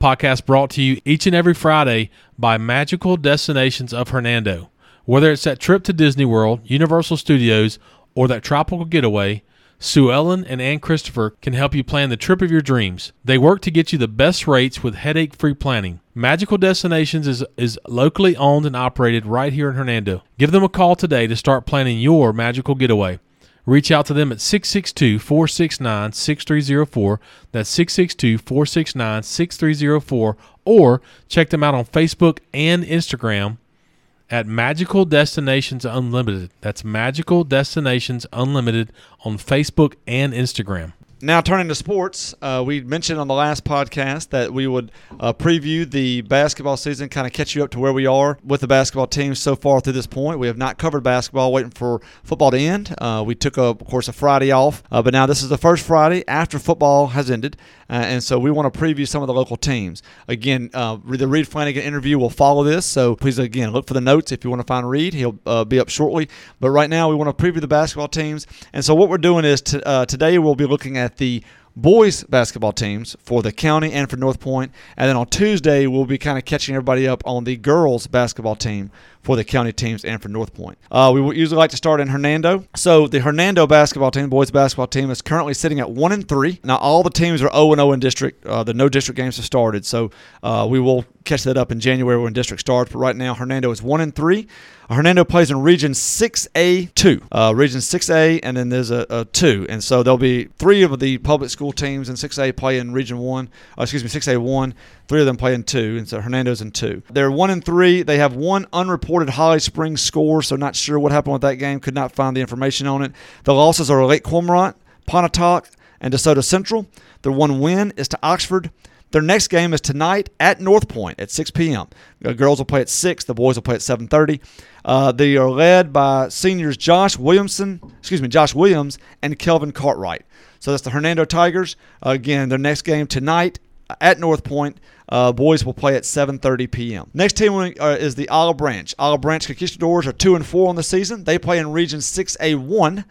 podcast brought to you each and every Friday by Magical Destinations of Hernando. Whether it's that trip to Disney World, Universal Studios, or that tropical getaway, Sue Ellen and Ann Christopher can help you plan the trip of your dreams. They work to get you the best rates with headache free planning. Magical Destinations is, is locally owned and operated right here in Hernando. Give them a call today to start planning your magical getaway. Reach out to them at 662 469 6304. That's 662 469 6304. Or check them out on Facebook and Instagram at Magical Destinations Unlimited. That's Magical Destinations Unlimited on Facebook and Instagram. Now, turning to sports, uh, we mentioned on the last podcast that we would uh, preview the basketball season, kind of catch you up to where we are with the basketball team so far through this point. We have not covered basketball, waiting for football to end. Uh, we took, a, of course, a Friday off, uh, but now this is the first Friday after football has ended, uh, and so we want to preview some of the local teams. Again, uh, the Reed Flanagan interview will follow this, so please, again, look for the notes if you want to find Reed. He'll be up shortly. But right now, we want to preview the basketball teams, and so what we're doing is to, today we'll be looking at the boys basketball teams for the county and for North Point. And then on Tuesday, we'll be kind of catching everybody up on the girls basketball team for the county teams and for North Point. Uh, we usually like to start in Hernando. So the Hernando basketball team, boys basketball team, is currently sitting at one and three. Now all the teams are 0 and 0 in district. Uh, the no district games have started, so uh, we will catch that up in January when district starts. But right now, Hernando is one and three. Hernando plays in Region 6A 2. Uh, region 6A, and then there's a, a, 2. And so there'll be three of the public school teams in 6A play in Region 1, uh, excuse me, 6A 1. Three of them play in 2, and so Hernando's in 2. They're 1 and 3. They have one unreported Holly Springs score, so not sure what happened with that game. Could not find the information on it. The losses are Lake Cormorant, Pontotoc, and DeSoto Central. Their one win is to Oxford. Their next game is tonight at North Point at 6 p.m. The girls will play at 6. The boys will play at 7:30. Uh, they are led by seniors Josh Williamson, excuse me, Josh Williams and Kelvin Cartwright. So that's the Hernando Tigers. Again, their next game tonight at North Point. Uh, boys will play at 7:30 p.m. Next team uh, is the Olive Branch. Olive Branch Conquistadors are two and four on the season. They play in Region 6A1.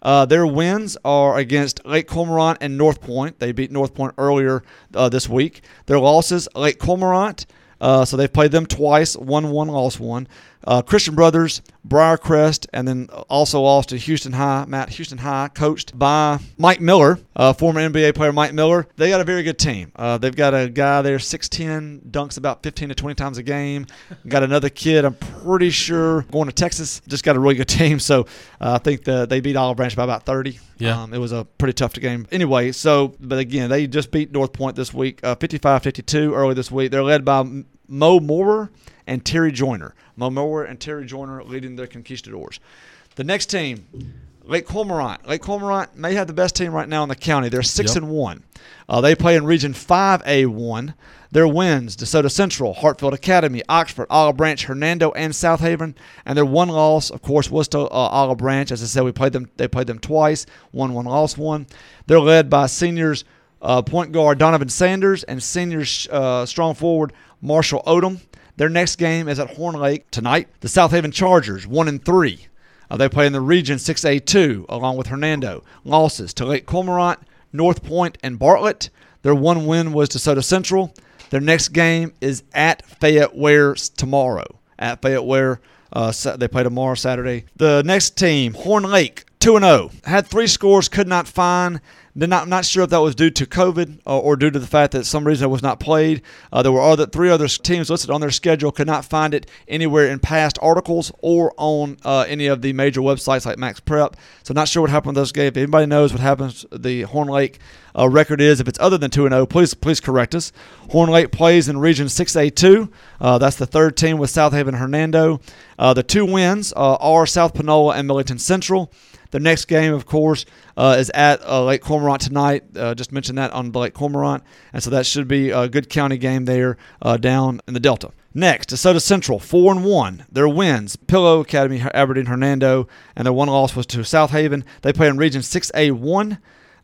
Uh, their wins are against Lake Cormorant and North Point. They beat North Point earlier uh, this week. Their losses: Lake Cormorant. Uh, so they've played them twice, one, one, lost one uh, Christian Brothers, Briarcrest, and then also lost to Houston High. Matt Houston High, coached by Mike Miller, uh, former NBA player Mike Miller. They got a very good team. Uh, they've got a guy there, 6'10, dunks about 15 to 20 times a game. got another kid, I'm pretty sure, going to Texas. Just got a really good team. So uh, I think the, they beat Olive Branch by about 30. Yeah. Um, it was a pretty tough game. Anyway, so, but again, they just beat North Point this week, uh, 55 52 early this week. They're led by Mo Moorer and Terry Joyner. Mo Moore and Terry Joyner leading the Conquistadors. The next team, Lake Cormorant. Lake Cormorant may have the best team right now in the county. They're six yep. and one. Uh, they play in Region Five A one. Their wins: DeSoto Central, Hartfield Academy, Oxford, Olive Branch, Hernando, and South Haven. And their one loss, of course, was to uh, Olive Branch. As I said, we played them. They played them twice. One, one, lost one. They're led by seniors. Uh, point guard Donovan Sanders and seniors uh, strong forward Marshall Odom. Their next game is at Horn Lake tonight. The South Haven Chargers, 1 and 3. Uh, they play in the Region 6A2 along with Hernando. Losses to Lake Cormorant, North Point, and Bartlett. Their one win was to Soda Central. Their next game is at Fayette Ware tomorrow. At Fayette Ware, uh, they play tomorrow, Saturday. The next team, Horn Lake, 2 0. Had three scores, could not find not, I'm not sure if that was due to COVID or, or, due to the fact that some reason it was not played. Uh, there were other three other teams listed on their schedule. Could not find it anywhere in past articles or on uh, any of the major websites like Max Prep. So not sure what happened with those games. If anybody knows what happens, the Horn Lake uh, record is. If it's other than two and zero, oh, please please correct us. Horn Lake plays in Region 6A2. Uh, that's the third team with South Haven Hernando. Uh, the two wins uh, are South Panola and Millington Central. The next game, of course, uh, is at uh, Lake Cormorant tonight. Just mentioned that on Lake Cormorant, and so that should be a good county game there down in the Delta. Next, DeSoto Central, four and one. Their wins: Pillow Academy, Aberdeen, Hernando, and their one loss was to South Haven. They play in Region Six A one,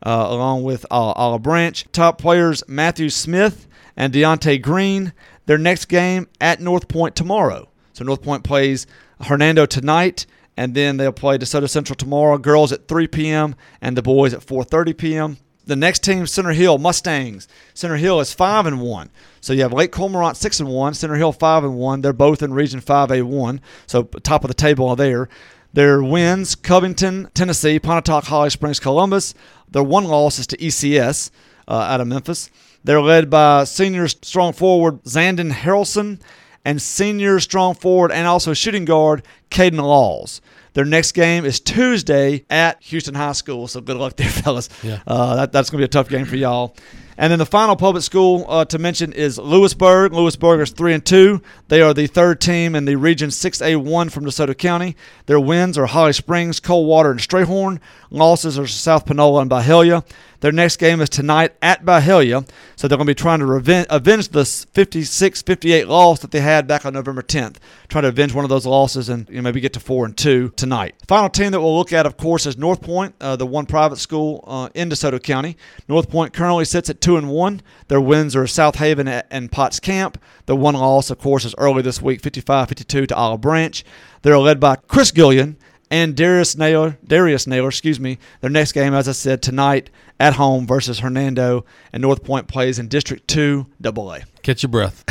uh, along with uh, Olive Branch. Top players: Matthew Smith and Deontay Green. Their next game at North Point tomorrow. So North Point plays Hernando tonight, and then they'll play DeSoto Central tomorrow. Girls at 3 p.m. and the boys at 4:30 p.m. The next team, Center Hill Mustangs. Center Hill is five and one. So you have Lake Cormorant six and one, Center Hill five and one. They're both in Region 5A1, so top of the table are there. Their wins: Covington, Tennessee, Pontotoc, Holly Springs, Columbus. Their one loss is to ECS uh, out of Memphis. They're led by senior strong forward Zandon Harrelson and senior strong forward and also shooting guard Caden Laws. Their next game is Tuesday at Houston High School, so good luck there, fellas. Yeah. Uh, that, that's going to be a tough game for y'all. And then the final public school uh, to mention is Lewisburg. Lewisburg is three and two. They are the third team in the Region 6A1 from DeSoto County. Their wins are Holly Springs, Coldwater, and Strayhorn. Losses are South Panola and Byhalia. Their next game is tonight at Byhalia, so they're going to be trying to reven- avenge the 56-58 loss that they had back on November 10th. Try to avenge one of those losses and you know, maybe get to four and two tonight. Final team that we'll look at, of course, is North Point, uh, the one private school uh, in DeSoto County. North Point currently sits at two and one. Their wins are South Haven and Potts Camp. The one loss, of course, is early this week, 55-52 to Olive Branch. They're led by Chris Gillian and Darius Naylor. Darius Naylor, excuse me. Their next game, as I said, tonight at home versus Hernando, and North Point plays in District Two AA. Catch your breath.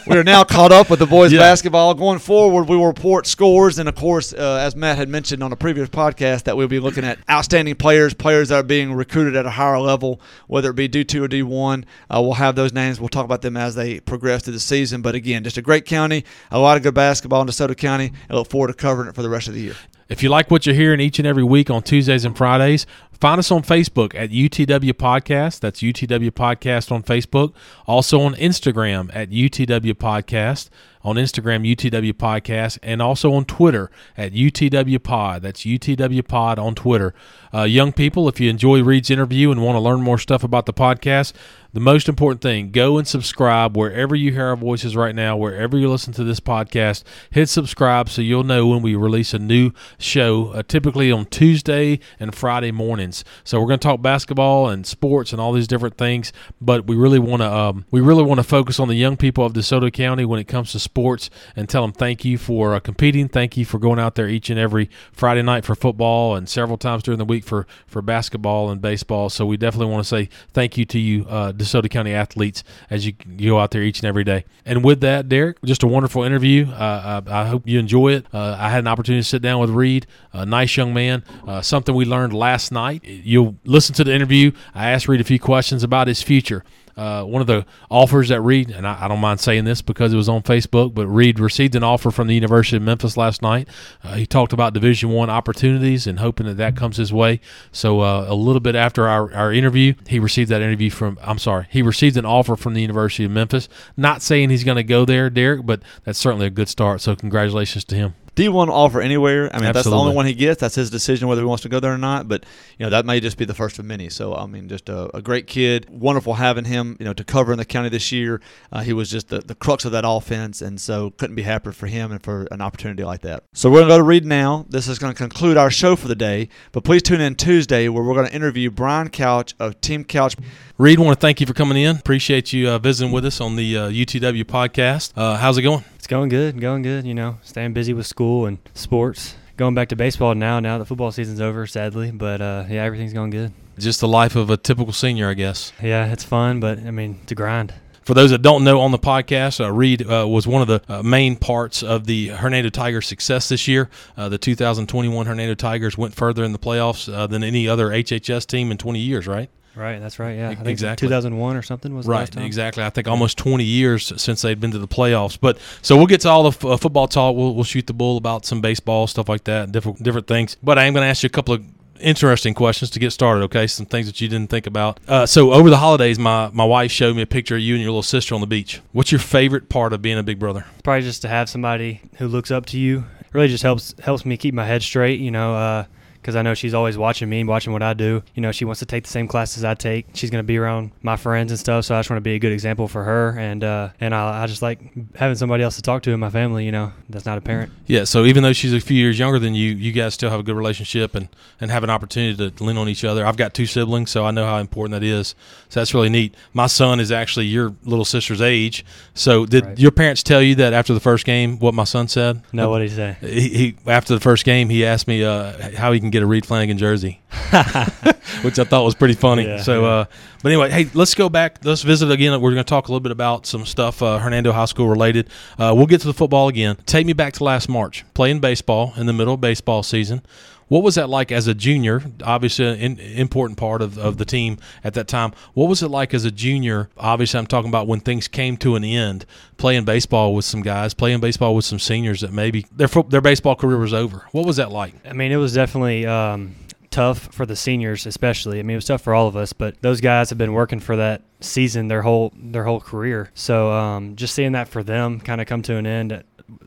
we are now caught up with the boys' Yeah. basketball. Going forward, we will report scores, and of course, uh, as Matt had mentioned on a previous podcast, that we'll be looking at outstanding players, players that are being recruited at a higher level, whether it be D2 or D1. Uh, we'll have those names. We'll talk about them as they progress through the season. But again, just a great county, a lot of good basketball in DeSoto County. I look forward to covering it for the rest of the year. If you like what you're hearing each and every week on Tuesdays and Fridays, find us on Facebook at UTW Podcast. That's UTW Podcast on Facebook. Also on Instagram at UTW Podcast. On Instagram, UTW Podcast, and also on Twitter at UTW Pod. That's UTW Pod on Twitter. Uh, young people, if you enjoy Reed's interview and want to learn more stuff about the podcast, the most important thing go and subscribe wherever you hear our voices right now wherever you listen to this podcast. Hit subscribe so you'll know when we release a new show uh, typically on tuesday and friday mornings. So we're going to talk basketball and sports and all these different things but we really want to um, we really want to focus on the young people of desoto county when it comes to sports and tell them thank you for uh, competing. Thank you for going out there each and every friday night for football and several times during the week for for basketball and baseball. So we definitely want to say thank you to you uh, DeSoto County athletes as you go out there each and every day. And with that, Derek, just a wonderful interview. Uh, I, I hope you enjoy it. Uh, I had an opportunity to sit down with Reed, a nice young man. Uh, something we learned last night. You'll listen to the interview. I asked Reed a few questions about his future. Uh, one of the offers that Reed, and I, I don't mind saying this because it was on Facebook, but Reed received an offer from the University of Memphis last night. Uh, he talked about Division One opportunities and hoping that that comes his way. So uh, a little bit after our, our interview, he received that interview from. I'm sorry, he received an offer from the University of Memphis. Not saying he's going to go there, Derek, but that's certainly a good start. So congratulations to him. D1 offer anywhere. I mean, if that's the only one he gets. That's his decision whether he wants to go there or not. But you know, that may just be the first of many. So I mean, just a, a great kid. Wonderful having him. You know, to cover in the county this year. Uh, he was just the, the crux of that offense, and so couldn't be happier for him and for an opportunity like that. So we're gonna go to Reed now. This is gonna conclude our show for the day. But please tune in Tuesday where we're gonna interview Brian Couch of Team Couch. Reed, want to thank you for coming in. Appreciate you uh, visiting with us on the uh, UTW podcast. Uh, how's it going? Going good, going good. You know, staying busy with school and sports. Going back to baseball now. Now that football season's over, sadly, but uh, yeah, everything's going good. Just the life of a typical senior, I guess. Yeah, it's fun, but I mean, it's a grind. For those that don't know on the podcast, uh, Reed uh, was one of the uh, main parts of the Hernando Tigers' success this year. Uh, the 2021 Hernando Tigers went further in the playoffs uh, than any other HHS team in 20 years, right? Right, that's right. Yeah, I think Exactly. 2001 or something was Right, last time. exactly. I think almost 20 years since they'd been to the playoffs. But so we'll get to all the f- uh, football talk. We'll, we'll shoot the bull about some baseball stuff like that, different different things. But I am going to ask you a couple of interesting questions to get started. Okay, some things that you didn't think about. Uh, so over the holidays, my my wife showed me a picture of you and your little sister on the beach. What's your favorite part of being a big brother? Probably just to have somebody who looks up to you really just helps helps me keep my head straight. You know, uh, because I know she's always watching me, and watching what I do. You know, she wants to take the same classes I take. She's going to be around my friends and stuff, so I just want to be a good example for her. And uh, and I, I just like having somebody else to talk to in my family. You know, that's not a parent. Yeah. So even though she's a few years younger than you, you guys still have a good relationship and and have an opportunity to lean on each other. I've got two siblings, so I know how important that is. So that's really neat. My son is actually your little sister's age. So did Right. your parents tell you that after the first game what my son said? No, what did he say? He, he after the first game, he asked me uh, how he can get a Reed Flanagan jersey, which I thought was pretty funny. Yeah, so, yeah. uh, but anyway, hey, let's go back. Let's visit again. We're going to talk a little bit about some stuff uh, Hernando High School related. Uh, we'll get to the football again. Take me back to last March, playing baseball in the middle of baseball season. What was that like as a junior? Obviously, an important part of, of the team at that time. What was it like as a junior? Obviously, I'm talking about when things came to an end, playing baseball with some guys, playing baseball with some seniors that maybe their their baseball career was over. What was that like? I mean, it was definitely um, tough for the seniors, especially. I mean, it was tough for all of us, but those guys have been working for that season their whole their whole career. So um, just seeing that for them kind of come to an end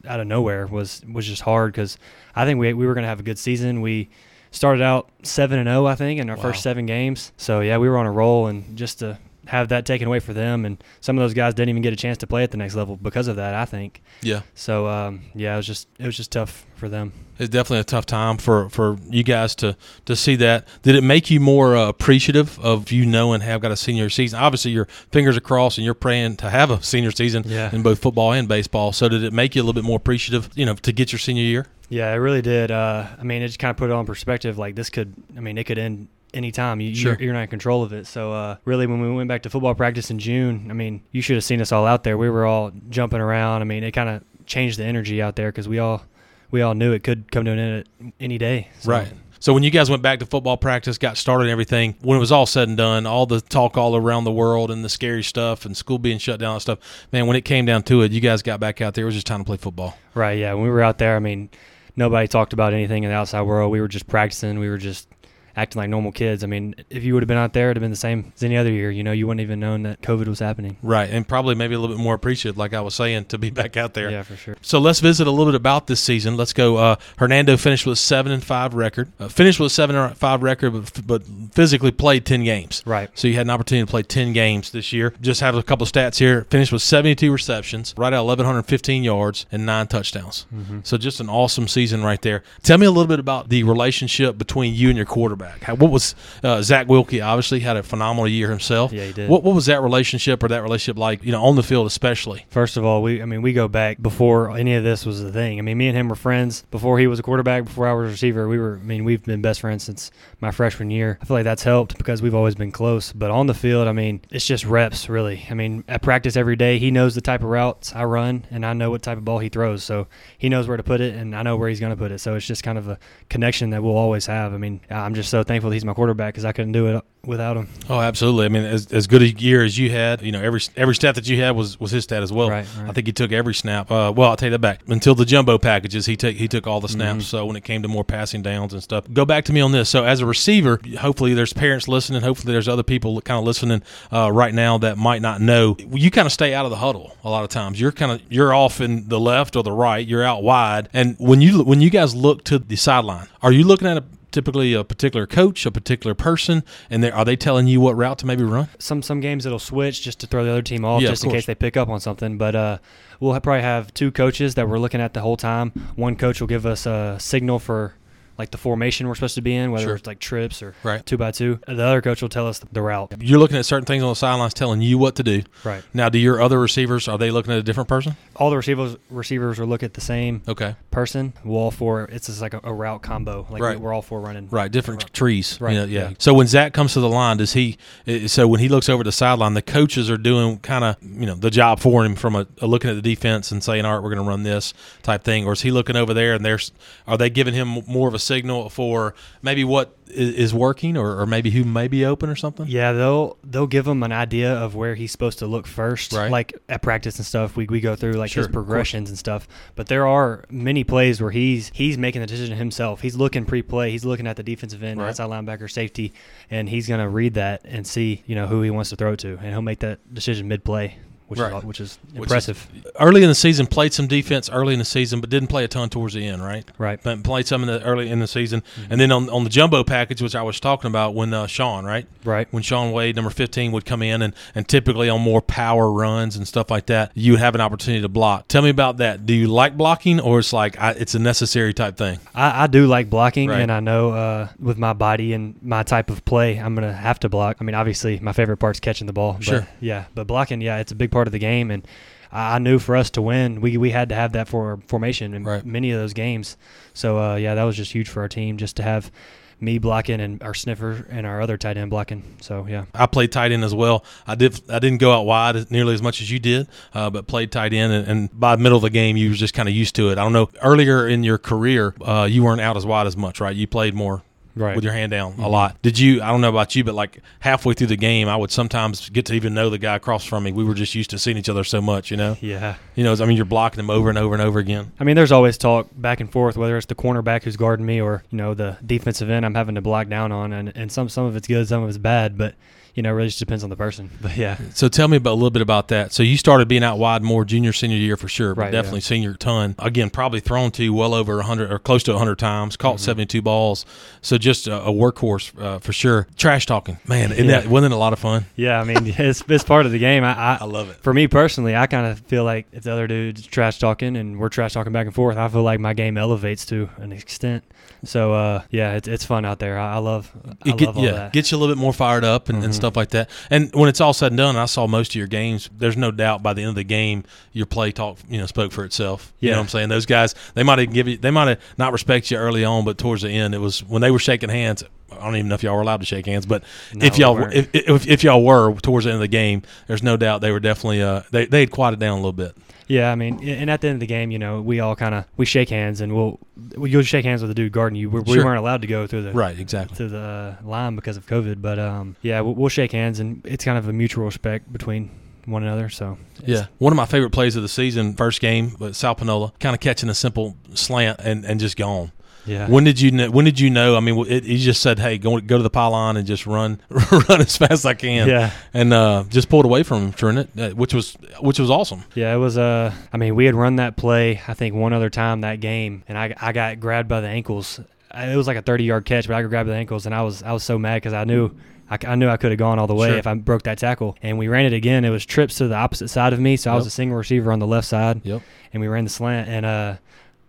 out of nowhere was was just hard because I think we we were going to have a good season. We started out seven and zero, I think, in our Wow. first seven games. So yeah, we were on a roll, and just to have that taken away for them, and some of those guys didn't even get a chance to play at the next level because of that. I think. Yeah. So um, yeah, it was just it was just tough for them. It's definitely a tough time for, for you guys to, to see that. Did it make you more uh, appreciative of you knowing have got a senior season? Obviously, your fingers are crossed and you're praying to have a senior season Yeah. in both football and baseball. So did it make you a little bit more appreciative, you know, to get your senior year? Yeah, it really did. Uh, I mean, it just kind of put it on perspective. Like this could, I mean, it could end anytime. You, Sure. you're, you're not in control of it. So uh, really, when we went back to football practice in June, I mean, you should have seen us all out there. We were all jumping around. I mean, it kind of changed the energy out there because we all we all knew it could come to an end at any day. So, Right. So when you guys went back to football practice, got started and everything, when it was all said and done, all the talk all around the world and the scary stuff and school being shut down and stuff, man, when it came down to it, you guys got back out there. It was just time to play football. Right. Yeah. When we were out there, I mean, nobody talked about anything in the outside world. We were just practicing. We were just acting like normal kids. I mean, if you would have been out there, it'd have been the same as any other year. You know, you wouldn't even known that COVID was happening. Right. And probably maybe a little bit more appreciative, like I was saying, to be back out there. Yeah, for sure. So let's visit a little bit about this season. Let's go. Uh, Hernando finished with a seven and five record. Uh, finished with a seven and five record, but, but physically played ten games. Right. So you had an opportunity to play ten games this year. Just have a couple of stats here. Finished with seventy-two receptions, right at eleven hundred fifteen yards, and nine touchdowns. Mm-hmm. So just an awesome season right there. Tell me a little bit about the relationship between you and your quarterback. How, what was uh, Zach Wilkie? Obviously had a phenomenal year himself. Yeah, he did. What what was that relationship or that relationship like? You know, on the field especially. First of all, we I mean we go back before any of this was a thing. I mean, me and him were friends before he was a quarterback, before I was a receiver. We were I mean, we've been best friends since my freshman year. I feel like that's helped because we've always been close. But on the field, I mean, it's just reps really. I mean, at practice every day, he knows the type of routes I run and I know what type of ball he throws. So, he knows where to put it and I know where he's going to put it. So, it's just kind of a connection that we'll always have. I mean, I'm just so thankful that he's my quarterback cuz I couldn't do it without him. Oh, absolutely. I mean, as, as good a year as you had, you know, every every snap that you had was, was his stat as well. Right, right. I think he took every snap. Uh, well, I'll take that back. Until the jumbo packages, he took he took all the Mm-hmm. snaps. So when it came to more passing downs and stuff, go back to me on this. So as a receiver, hopefully there's parents listening. Hopefully there's other people kind of listening uh, right now that might not know. You kind of stay out of the huddle a lot of times. You're kind of you're off in the left or the right. You're out wide. And when you when you guys look to the sideline, are you looking at a typically a particular coach, a particular person, and are they telling you what route to maybe run? some some games it'll switch just to throw the other team off, Yeah, of just in case they pick up on something. But uh, we'll probably have two coaches that we're looking at the whole time. One coach will give us a signal for like the formation we're supposed to be in, whether Sure. it's like trips or Right. two by two. The other coach will tell us the route. You're looking at certain things on the sidelines telling you what to do. Right. Now, do your other receivers are they looking at a different person? All the receivers receivers will look at the same Okay, person. We're all four. It's just like a, a route combo. Like Right. we're all four running. right, different trees. Right, You know, yeah. yeah. So when Zach comes to the line, does he? uh, So when he looks over the sideline, the coaches are doing kind of you know the job for him from a, a looking at the defense and saying, all right, we're going to run this type thing, or is he looking over there and there's are they giving him more of a signal for maybe what is working or, or maybe who may be open or something? Yeah, they'll they'll give him an idea of where he's supposed to look first. Right. Like at practice and stuff, we, we go through like Sure, his progressions and stuff. But there are many plays where he's he's making the decision himself. He's looking pre-play. He's looking at the defensive end, Right. outside linebacker, safety, and he's gonna read that and see you know who he wants to throw it to, and he'll make that decision mid-play. Which Right. is which is Which is- impressive. Early in the season, played some defense early in the season, but didn't play a ton towards the end, right? right. But played some in the early in the season, Mm-hmm. and then on on the jumbo package, which I was talking about, when uh, Sean, right? Right. when Sean Wade, number 15, would come in and, and typically on more power runs and stuff like that, you have an opportunity to block. Tell me about that. Do you like blocking or it's like I, it's a necessary type thing? I, I do like blocking, Right. and I know uh, with my body and my type of play, I'm gonna have to block. I mean, obviously, my favorite part's catching the ball. Sure. But yeah, but blocking, yeah, it's a big part of the game, and I knew for us to win, we we had to have that for formation in Right. many of those games. So uh, yeah, that was just huge for our team, just to have me blocking and our sniffer and our other tight end blocking. So yeah. I played tight end as well. I did. I didn't go out wide nearly as much as you did, uh, but played tight end. And, and by the middle of the game, you were just kind of used to it. I don't know. Earlier in your career, uh, you weren't out as wide as much, right? You played more Right. with your hand down a Mhm. lot. Did you? I don't know about you, but like halfway through the game, I would sometimes get to even know the guy across from me. We were just used to seeing each other so much, you know. Yeah. You know, I mean, you're blocking them over and over and over again. I mean, there's always talk back and forth, whether it's the cornerback who's guarding me or you know the defensive end I'm having to block down on, and, and some some of it's good, some of it's bad, but you know, it really just depends on the person. But yeah, So tell me about a little bit about that. So you started being out wide more junior senior year for sure, but Right, definitely yeah. senior ton. Again, probably thrown to well over 100 or close to 100 times, caught Mm-hmm. 72 balls. So just a, a workhorse uh, for sure. Trash talking, man, isn't Yeah. that wasn't it a lot of fun? yeah. I mean, it's it's part of the game. I I, I love it. for me personally, I kind of feel like if the other dude's trash talking and we're trash talking back and forth, I feel like my game elevates to an extent. So uh, yeah, it's it's fun out there. I, I love I It get, love all yeah, that. gets you a little bit more fired up and, and Mhm. stuff like that. And when it's all said and done, I saw most of your games. There's no doubt by the end of the game, your play talk, you know, spoke for itself. You know Yeah. what I'm saying? Those guys, they might have give you, they might have not respect you early on, but towards the end, it was when they were shaking hands. I don't even know if y'all were allowed to shake hands, but No, if y'all weren't. if, if, if y'all were towards the end of the game, there's no doubt they were definitely uh they they had quieted down a little bit. Yeah, I mean, and at the end of the game, you know, we all kind of we shake hands and we'll we you'll shake hands with the dude guarding you. We, we Sure. weren't allowed to go through the Right, exactly. to the line because of COVID, but um, yeah, we'll, we'll shake hands and it's kind of a mutual respect between one another. So Yeah, one of my favorite plays of the season, first game, but South Panola, kind of catching a simple slant and, and just gone. Yeah, When did you know? When did you know? I mean, it, he just said, "Hey, go go to the pylon and just run, run as fast as I can." yeah, and uh, just pulled away from him during it, which was which was awesome. yeah. It was uh, I mean, we had run that play I think one other time that game, and I I got grabbed by the ankles. It was like a 30 yard catch, but I got grabbed by the ankles, and I was I was so mad because I knew. I, I knew I could have gone all the way Sure. if I broke that tackle. And we ran it again. It was trips to the opposite side of me, so I was a single receiver on the left side. Yep. and we ran the slant and uh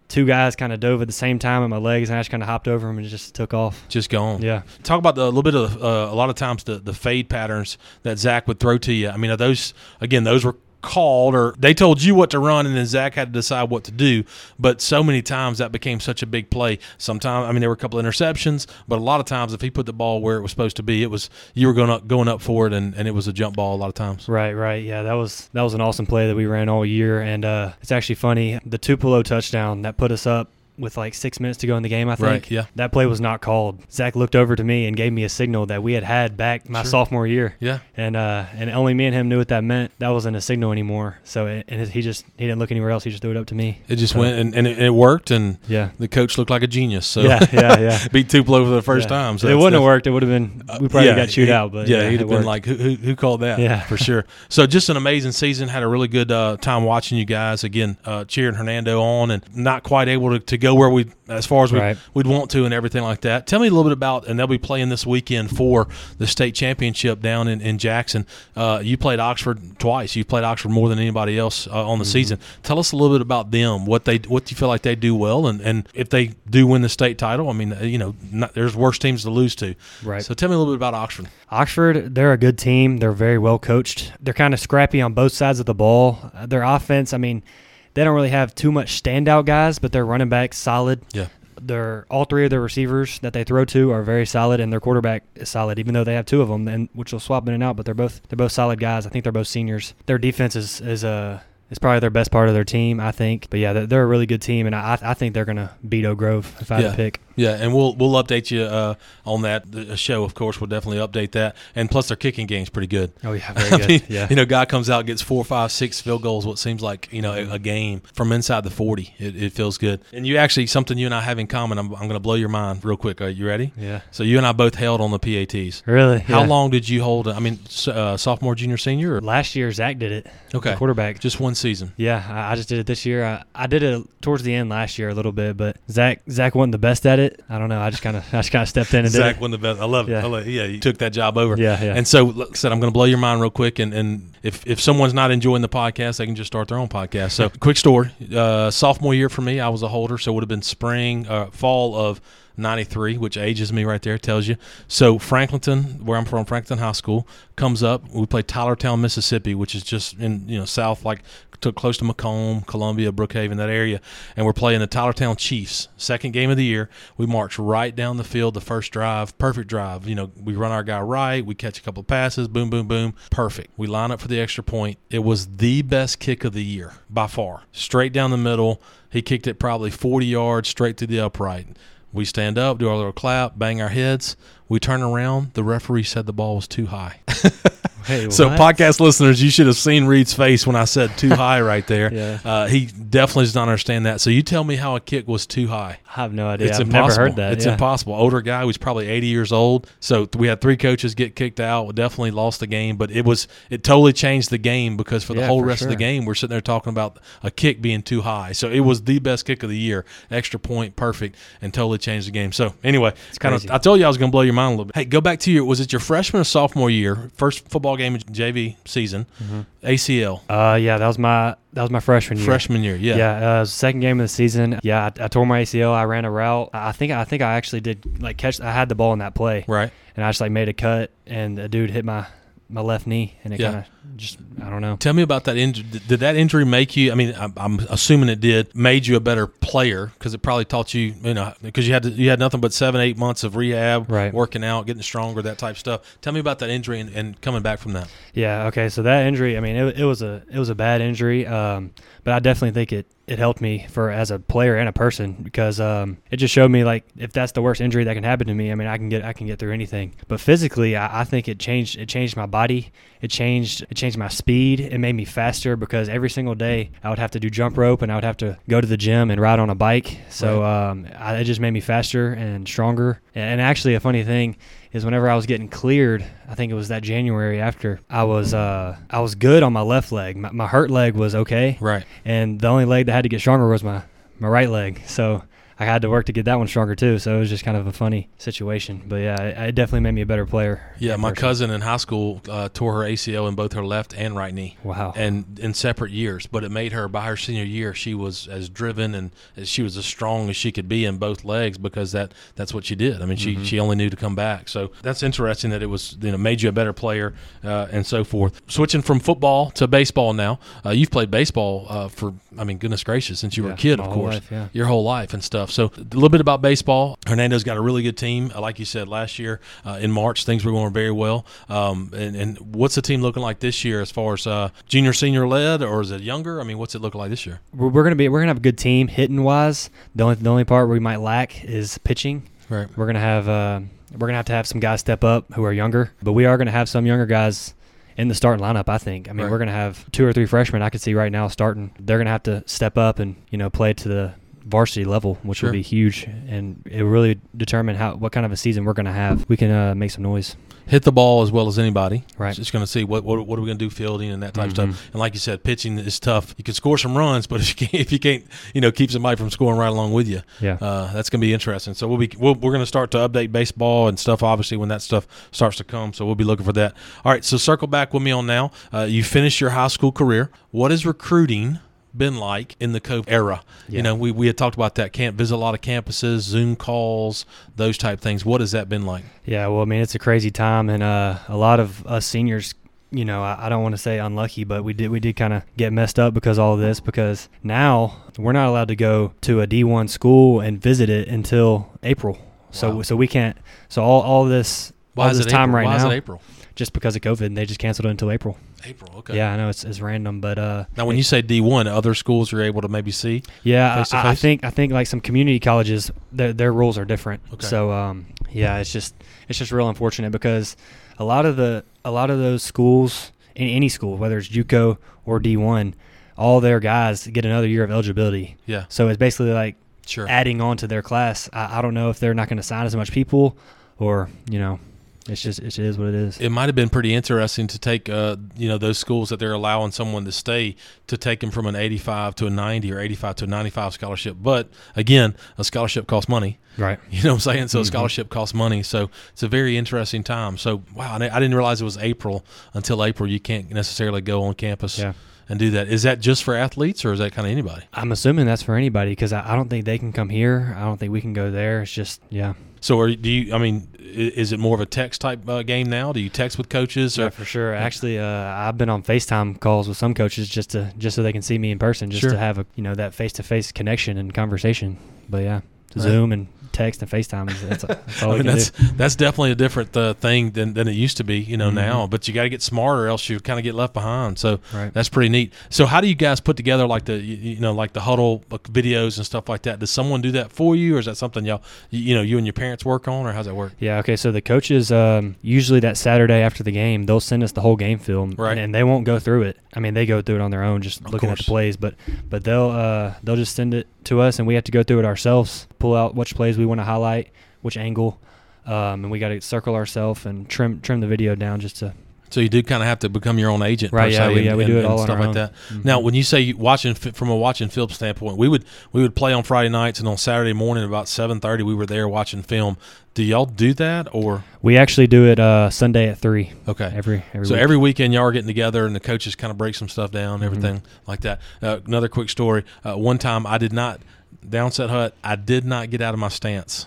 two guys kind of dove at the same time at my legs and I just kind of hopped over them and just took off. Just gone. Yeah. Talk about the, a little bit of uh, a lot of times the the fade patterns that Zach would throw to you. I mean, are those again? Those were called or they told you what to run and then Zach had to decide what to do. But so many times that became such a big play. Sometimes I mean there were a couple interceptions, but a lot of times if he put the ball where it was supposed to be, it was you were going up going up for it and, and it was a jump ball a lot of times. Right, right. Yeah, that was that was an awesome play that we ran all year and uh it's actually funny. The Tupelo touchdown that put us up with like six minutes to go in the game, I think. Right, yeah. That play was not called. Zach looked over to me and gave me a signal that we had had back my Sure. sophomore year. Yeah. And uh, and only me and him knew what that meant. That wasn't a signal anymore. So it, and he just he didn't look anywhere else. He just threw it up to me. It just So, went and, and it, it worked and Yeah. the coach looked like a genius. So Yeah, yeah, yeah. beat Tupelo for the first Yeah. time. So it wouldn't have worked, it would have been we probably yeah, got chewed he- out. But yeah, yeah, he'd have been worked. like, who, who, who called that? Yeah. for sure. So just an amazing season. Had a really good uh, time watching you guys again, uh, cheering Hernando on, and not quite able to, to go where we as far as we Right. we'd want to, and everything like that. Tell me a little bit about, and they'll be playing this weekend for the state championship down in, in Jackson. Uh, you played Oxford twice. You played Oxford more than anybody else uh, on the Mm-hmm. season. Tell us a little bit about them. What they what do you feel like they do well, and, and if they do win the state title. I mean, uh, you know, not, there's worse teams to lose to. Right. So tell me a little bit about Oxford. Oxford, they're a good team. They're very well coached. They're kind of scrappy on both sides of the ball. Their offense, I mean, they don't really have too much standout guys, but their running back solid. Yeah. Their all three of their receivers that they throw to are very solid, and their quarterback is solid. Even though they have two of them, and which will swap in and out, but they're both they're both solid guys. I think they're both seniors. Their defense is is uh, It's probably their best part of their team, I think. But yeah, they're, they're a really good team, and I, I think they're going to beat Oak Grove if I had to pick. Yeah, and we'll we'll update you uh, on that the show. Of course, we'll definitely update that. And plus, their kicking game's pretty good. Oh yeah, very I mean, yeah. you know, guy comes out gets four, five, six field goals. What seems like you know a, a game from inside the forty. It, it feels good. And you actually something you and I have in common. I'm, I'm going to blow your mind real quick. Are you ready? yeah. So you and I both held on the PATs. Really? How Yeah. long did you hold? I mean, uh, sophomore, junior, senior, or Last year, Zach did it. Okay. Quarterback. just one season? Yeah, I, I just did it this year. I, I did it towards the end last year a little bit, but Zach Zach wasn't the best at it. I don't know. I just kind of I just kind of stepped in and Zach did won the best. I love it. Yeah. I love it. Yeah, you took that job over. Yeah, yeah. And so, like I said, I'm going to blow your mind real quick. And, and if, if someone's not enjoying the podcast, they can just start their own podcast. So, quick story uh, sophomore year for me, I was a holder. So, it would have been spring, uh, fall of 93, which ages me right there, tells you. So, Franklinton, where I'm from, Franklinton High School, comes up. We play Tylertown, Mississippi, which is just in, you know, south, like to close to McComb, Columbia, Brookhaven, that area. And we're playing the Tylertown Chiefs. Second game of the year. We march right down the field the first drive. Perfect drive. You know, we run our guy right. We catch a couple of passes. Boom, boom, boom. Perfect. We line up for the extra point. It was the best kick of the year by far. Straight down the middle. He kicked it probably 40 yards straight to the upright. We stand up, do our little clap, bang our heads. We turn around. The referee said the ball was too high. Hey, So, podcast listeners, you should have seen Reed's face when I said too high right there. Yeah. Uh, he definitely does not understand that. So, you tell me how a kick was too high. I have no idea. It's I've impossible. never heard that. It's yeah. impossible. Older guy who's probably 80 years old. So we had three coaches get kicked out. Definitely lost the game, but it was it totally changed the game because for the Yeah, whole for rest of the game we're sitting there talking about a kick being too high. So it was the best kick of the year, extra point, perfect, and totally changed the game. So anyway, it's kind of. I told you I was going to blow your mind a little bit. Hey, go back to your was it your freshman or sophomore year, first football game in JV season, ACL Uh, yeah, that was my that was my freshman year. freshman year. Yeah. Yeah, uh, second game of the season. Yeah, I, I tore my ACL. I ran a route. I think I think I actually did like catch. I had the ball in that play, Right. and I just like made a cut, and a dude hit my my left knee, and it Yeah. kind of just I don't know. Tell me about that injury. Did that injury make you? I mean, I'm, I'm assuming it did. Made you a better player because it probably taught you, you know, because you had to, you had nothing but seven, eight months of rehab, Right. working out, getting stronger, that type of stuff. Tell me about that injury and, and coming back from that. Yeah. Okay. So that injury. I mean, it, it was a it was a bad injury. Um, but I definitely think it it helped me for as a player and a person because um, it just showed me like if that's the worst injury that can happen to me. I mean, I can get I can get through anything. But physically, I, I think it changed it changed my body. It changed it changed my speed. It made me faster because every single day I would have to do jump rope and I would have to go to the gym and ride on a bike. So um, I, it just made me faster and stronger. And actually, a funny thing is whenever I was getting cleared, I think it was that January after I was uh, I was good on my left leg. My, my hurt leg was okay, Right. and the only leg that had to get stronger was my my right leg. So I had to work to get that one stronger too. So it was just kind of a funny situation. But yeah, it, it definitely made me a better player. Yeah, my person. cousin in high school uh, tore her ACL in both her left and right knee. Wow. and in separate years. But it made her by her senior year, she was as driven and as she was as strong as she could be in both legs because that that's what she did. I mean, she she only knew to come back. So that's interesting that it was you know made you a better player uh, and so forth. Switching from football to baseball now, uh, you've played baseball uh, for I mean goodness gracious since you were a kid, of course, life, yeah. your whole life and stuff. So a little bit about baseball. Hernando's got a really good team, Uh, like you said last year uh, in March. Things were going very well. Um, and, and what's the team looking like this year as far as uh, junior, senior led, or is it younger? I mean, what's it looking like this year? we're, we're gonna be we're gonna have a good team hitting wise. The only the only part we might lack is pitching. Right. We're gonna have uh, we're gonna have to have some guys step up who are younger, but we are gonna have some younger guys in the starting lineup. I think. I mean, Right. we're gonna have two or three freshmen I could see right now starting. They're gonna have to step up and you know play to the varsity level, which Sure. will be huge, and it really determine how what kind of a season we're gonna have. We can uh, make some noise. Hit the ball as well as anybody. Right. Just going to see what, what what are we going to do fielding and that type of Mhm. stuff. And like you said, pitching is tough. You can score some runs, but if you can't, if you can't, you know, keep somebody from scoring right along with you, Yeah. uh, that's going to be interesting. So we'll be we'll, we're going to start to update baseball and stuff. Obviously, when that stuff starts to come, so we'll be looking for that. All right, so circle back with me on now. Uh, you finished your high school career. What is recruiting been like in the COVID era? You know, we we had talked about that. Can't visit a lot of campuses, Zoom calls, those type things. What has that been like? Yeah, well, I mean, it's a crazy time, and uh, a lot of us seniors, you know, I, I don't want to say unlucky, but we did we did kind of get messed up because all of this. Because now we're not allowed to go to a D1 school and visit it until April. So Wow. so we can't. So all all this Why all is this time April? right Why now, is it April? Just because of COVID, and they just canceled it until April. April. Okay. Yeah, I know it's, it's random, but uh, Now, when you say D one, other schools are able to maybe see. Yeah, I, I think I think like some community colleges, their their rules are different. Okay. So um, yeah, it's just it's just real unfortunate because a lot of the a lot of those schools in any school, whether it's JUCO or D one, all their guys get another year of eligibility. Yeah. So it's basically like Sure. adding on to their class. I, I don't know if they're not going to sign as much people, or you know, it's just it is what it is. it might have been pretty interesting to take, uh, you know, those schools that they're allowing someone to stay to take them from an 85 to a 90 or 85 to a 95 scholarship. But again, a scholarship costs money. right. You know what I'm saying? So a Mhm. scholarship costs money. So it's a very interesting time. So wow, I I didn't realize it was April. Until April, you can't necessarily go on campus Yeah. and do that. Is that just for athletes or is that kind of anybody? I'm assuming that's for anybody because I, I don't think they can come here. I don't think we can go there. It's just yeah. So are, do you? I mean, is it more of a text type uh, game now? Do you text with coaches? Yeah, for sure. Actually, uh, I've been on FaceTime calls with some coaches just to just so they can see me in person, just Sure. to have a you know that face to face connection and conversation. But yeah, Right. Zoom and text and FaceTime is that's, that's all I mean, that's do. that's definitely a different uh, thing than, than it used to be, you know, Mhm. now. But you got to get smarter, else you kind of get left behind. So Right. that's pretty neat. So how do you guys put together like the you, you know like the Hudl videos and stuff like that? Does someone do that for you, or is that something y'all you, you know you and your parents work on, or how's that work? Yeah. Okay. So the coaches um, usually that Saturday after the game, they'll send us the whole game film, Right. And, and they won't go through it. I mean, they go through it on their own, just Of looking at the plays. But but they'll uh, they'll just send it to us, and we have to go through it ourselves. Pull out which plays we want to highlight, which angle, um, and we got to circle ourselves and trim trim the video down just to So you do kind of have to become your own agent, Right, yeah, we- and, yeah, we do it all and on stuff like own. that. Mhm. Now, when you say you- watching from a watching film standpoint, we would we would play on Friday nights, and on Saturday morning about seven thirty, we were there watching film. Do y'all do that, or We actually do it uh, Sunday at three okay? every every. So week. every weekend y'all are getting together, and the coaches kind of break some stuff down, Mhm. everything like that. Uh, another quick story: uh, one time I did not downset hut. I did not get out of my stance,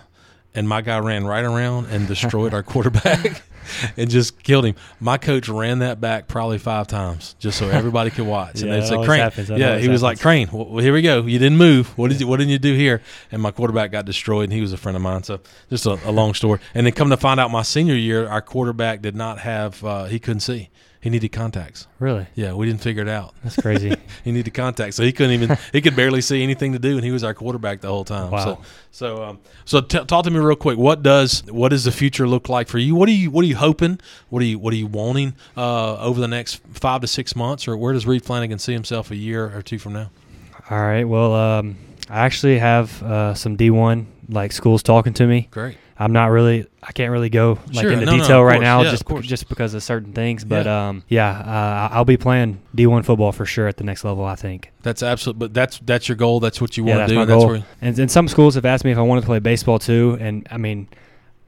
and my guy ran right around and destroyed our quarterback. And just killed him. My coach ran that back probably five times, just so everybody could watch. and Yeah, they said, "Crane, happens. Yeah." He was like, "Crane, well, here we go. You didn't move. What did you What did you do here?" And my quarterback got destroyed, and he was a friend of mine. So just a, a long story. And then come to find out, my senior year, our quarterback did not have. Uh, he couldn't see. He needed contacts. really Yeah, we didn't figure it out. that's crazy. He needed contacts, so he couldn't even. he could barely see anything to do, and he was our quarterback the whole time. Wow. So, so, um, so t- talk to me real quick. What does what does the future look like for you? What are you What are you hoping? What are you What are you wanting uh, over the next five to six months, or where does Reed Flanagan see himself a year or two from now? All right. Well, um, I actually have uh, some D one like schools talking to me. Great. I'm not really. I can't really go like Sure, into no, no, detail of right course. now, Yeah, just just because of certain things. But Yeah. um, yeah, uh, I'll be playing D1 football for sure at the next level. I think. That's absolute. But that's that's your goal. That's what you yeah, want that's to do. my That's goal. and, and some schools have asked me if I wanted to play baseball too, and I mean,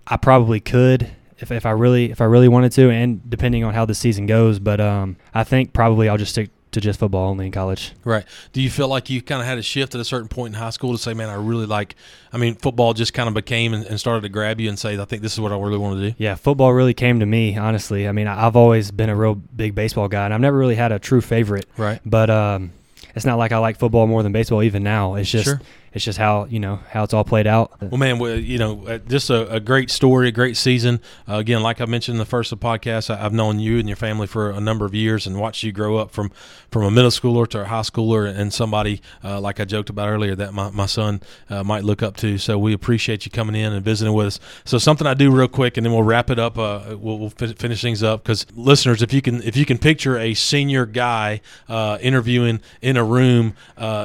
I probably could if, if I really if I really wanted to, and depending on how the season goes. But um, I think probably I'll just stick to just football only in college. Right. Do you feel like you kind of had a shift at a certain point in high school to say, man, I really like, I mean, football just kind of became and, and started to grab you and say, I think this is what I really want to do? Yeah, football really came to me, honestly. I mean, I've always been a real big baseball guy, and I've never really had a true favorite. Right. But um, it's not like I like football more than baseball even now. It's just Sure. It's just how you know how it's all played out. Well, man, well, you know, uh, just a, a great story, a great season. Uh, again, like I mentioned in the first of the podcast, I, I've known you and your family for a number of years and watched you grow up from, from a middle schooler to a high schooler and somebody, uh, like I joked about earlier, that my, my son uh, might look up to. So we appreciate you coming in and visiting with us. So something I do real quick, and then we'll wrap it up. Uh, we'll, we'll fi- finish things up because listeners, if you can, if you can picture a senior guy uh, interviewing in a room,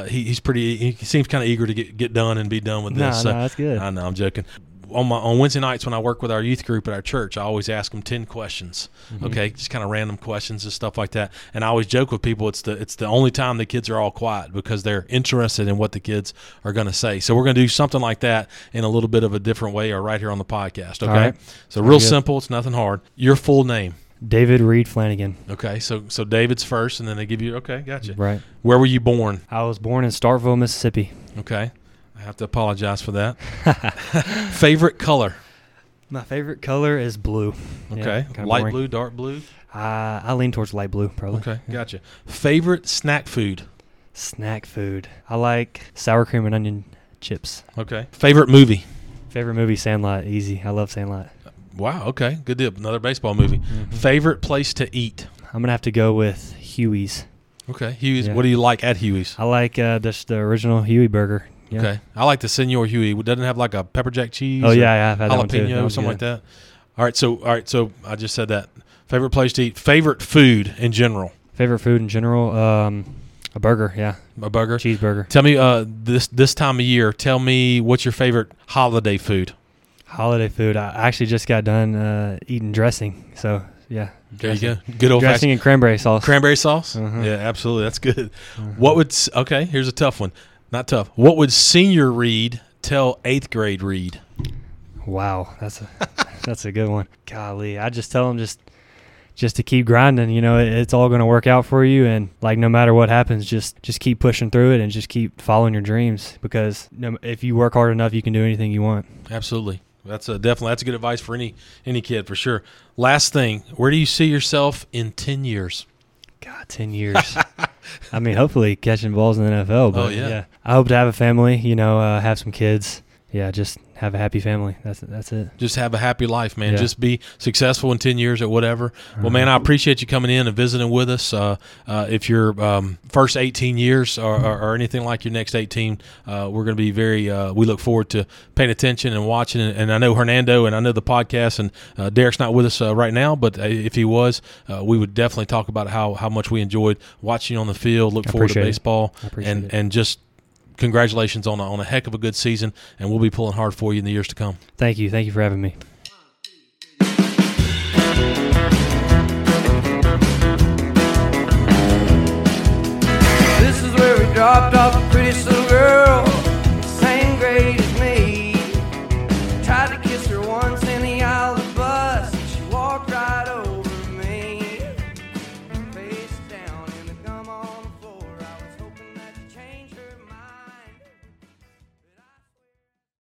he, he's pretty. He seems kind of eager to get get done and be done with this. no, So- that's good. I know, I'm joking. On my on Wednesday nights when I work with our youth group at our church, I always ask them ten questions. Mm-hmm. Okay, just kind of random questions and stuff like that. And I always joke with people it's the it's the only time the kids are all quiet because they're interested in what the kids are going to say. So we're going to do something like that in a little bit of a different way, or right here on the podcast. Okay, right. so real simple. It's nothing hard. Your full name. David Reed Flanagan. Okay, so so David's first, and then they give you okay, gotcha. Right. Where were you born? I was born in Starkville, Mississippi. Okay, I have to apologize for that. Favorite color? My favorite color is blue. Okay, kinda light boring. blue, dark blue. I I lean towards light blue, probably. Okay, gotcha. Favorite snack food? Snack food. I like sour cream and onion chips. Okay. Favorite movie? Favorite movie, Sandlot. Easy. I love Sandlot. Wow. Okay, good deal. Another baseball movie. Mhm. Favorite place to eat? I'm gonna have to go with Huey's. Okay, Huey's. Yeah. What do you like at Huey's? I like uh, just the original Huey burger. Yeah. Okay, I like the Senor Huey. It doesn't have like a pepper jack cheese. Oh yeah, yeah, I've had that one too. jalapeno or something like that. All right, so all right, so I just said that. Favorite place to eat. Favorite food in general. Favorite food in general, um, a burger. Yeah, A burger. cheeseburger. Tell me, uh, this this time of year. Tell me what's your favorite holiday food. Holiday food. I actually just got done uh, eating dressing. So yeah, There you dressing. go. Good old dressing and cranberry sauce. cranberry sauce. Uh-huh. Yeah, absolutely. That's good. Mhm. What would okay? Here's a tough one. Not tough. What would senior Reed tell eighth grade Reed? Wow, that's a that's a good one. Golly, I just tell them just just to keep grinding. You know, it, it's all going to work out for you, and like no matter what happens, just just keep pushing through it and just keep following your dreams. Because if you work hard enough, you can do anything you want. Absolutely. That's a definitely that's a good advice for any any kid for sure. Last thing, where do you see yourself in ten years? God, ten years. I mean, hopefully catching balls in the NFL. But Oh, yeah. I hope to have a family. You know, uh, have some kids. Yeah, just have a happy family. That's that's it. Just have a happy life, man. Yeah. Just be successful in ten years or whatever. Well, man, I appreciate you coming in and visiting with us. Uh, uh, if your um, first 18 years or, or, or anything like your next 18, uh, we're going to be very. Uh, we look forward to paying attention and watching. And, and I know Hernando and I know the podcast. And uh, Derek's not with us uh, right now, but if he was, uh, we would definitely talk about how how much we enjoyed watching you on the field. Look forward to baseball and it. and just congratulations on a, on a heck of a good season, and we'll be pulling hard for you in the years to come. Thank you. Thank you for having me. This is where we dropped off a pretty little girl.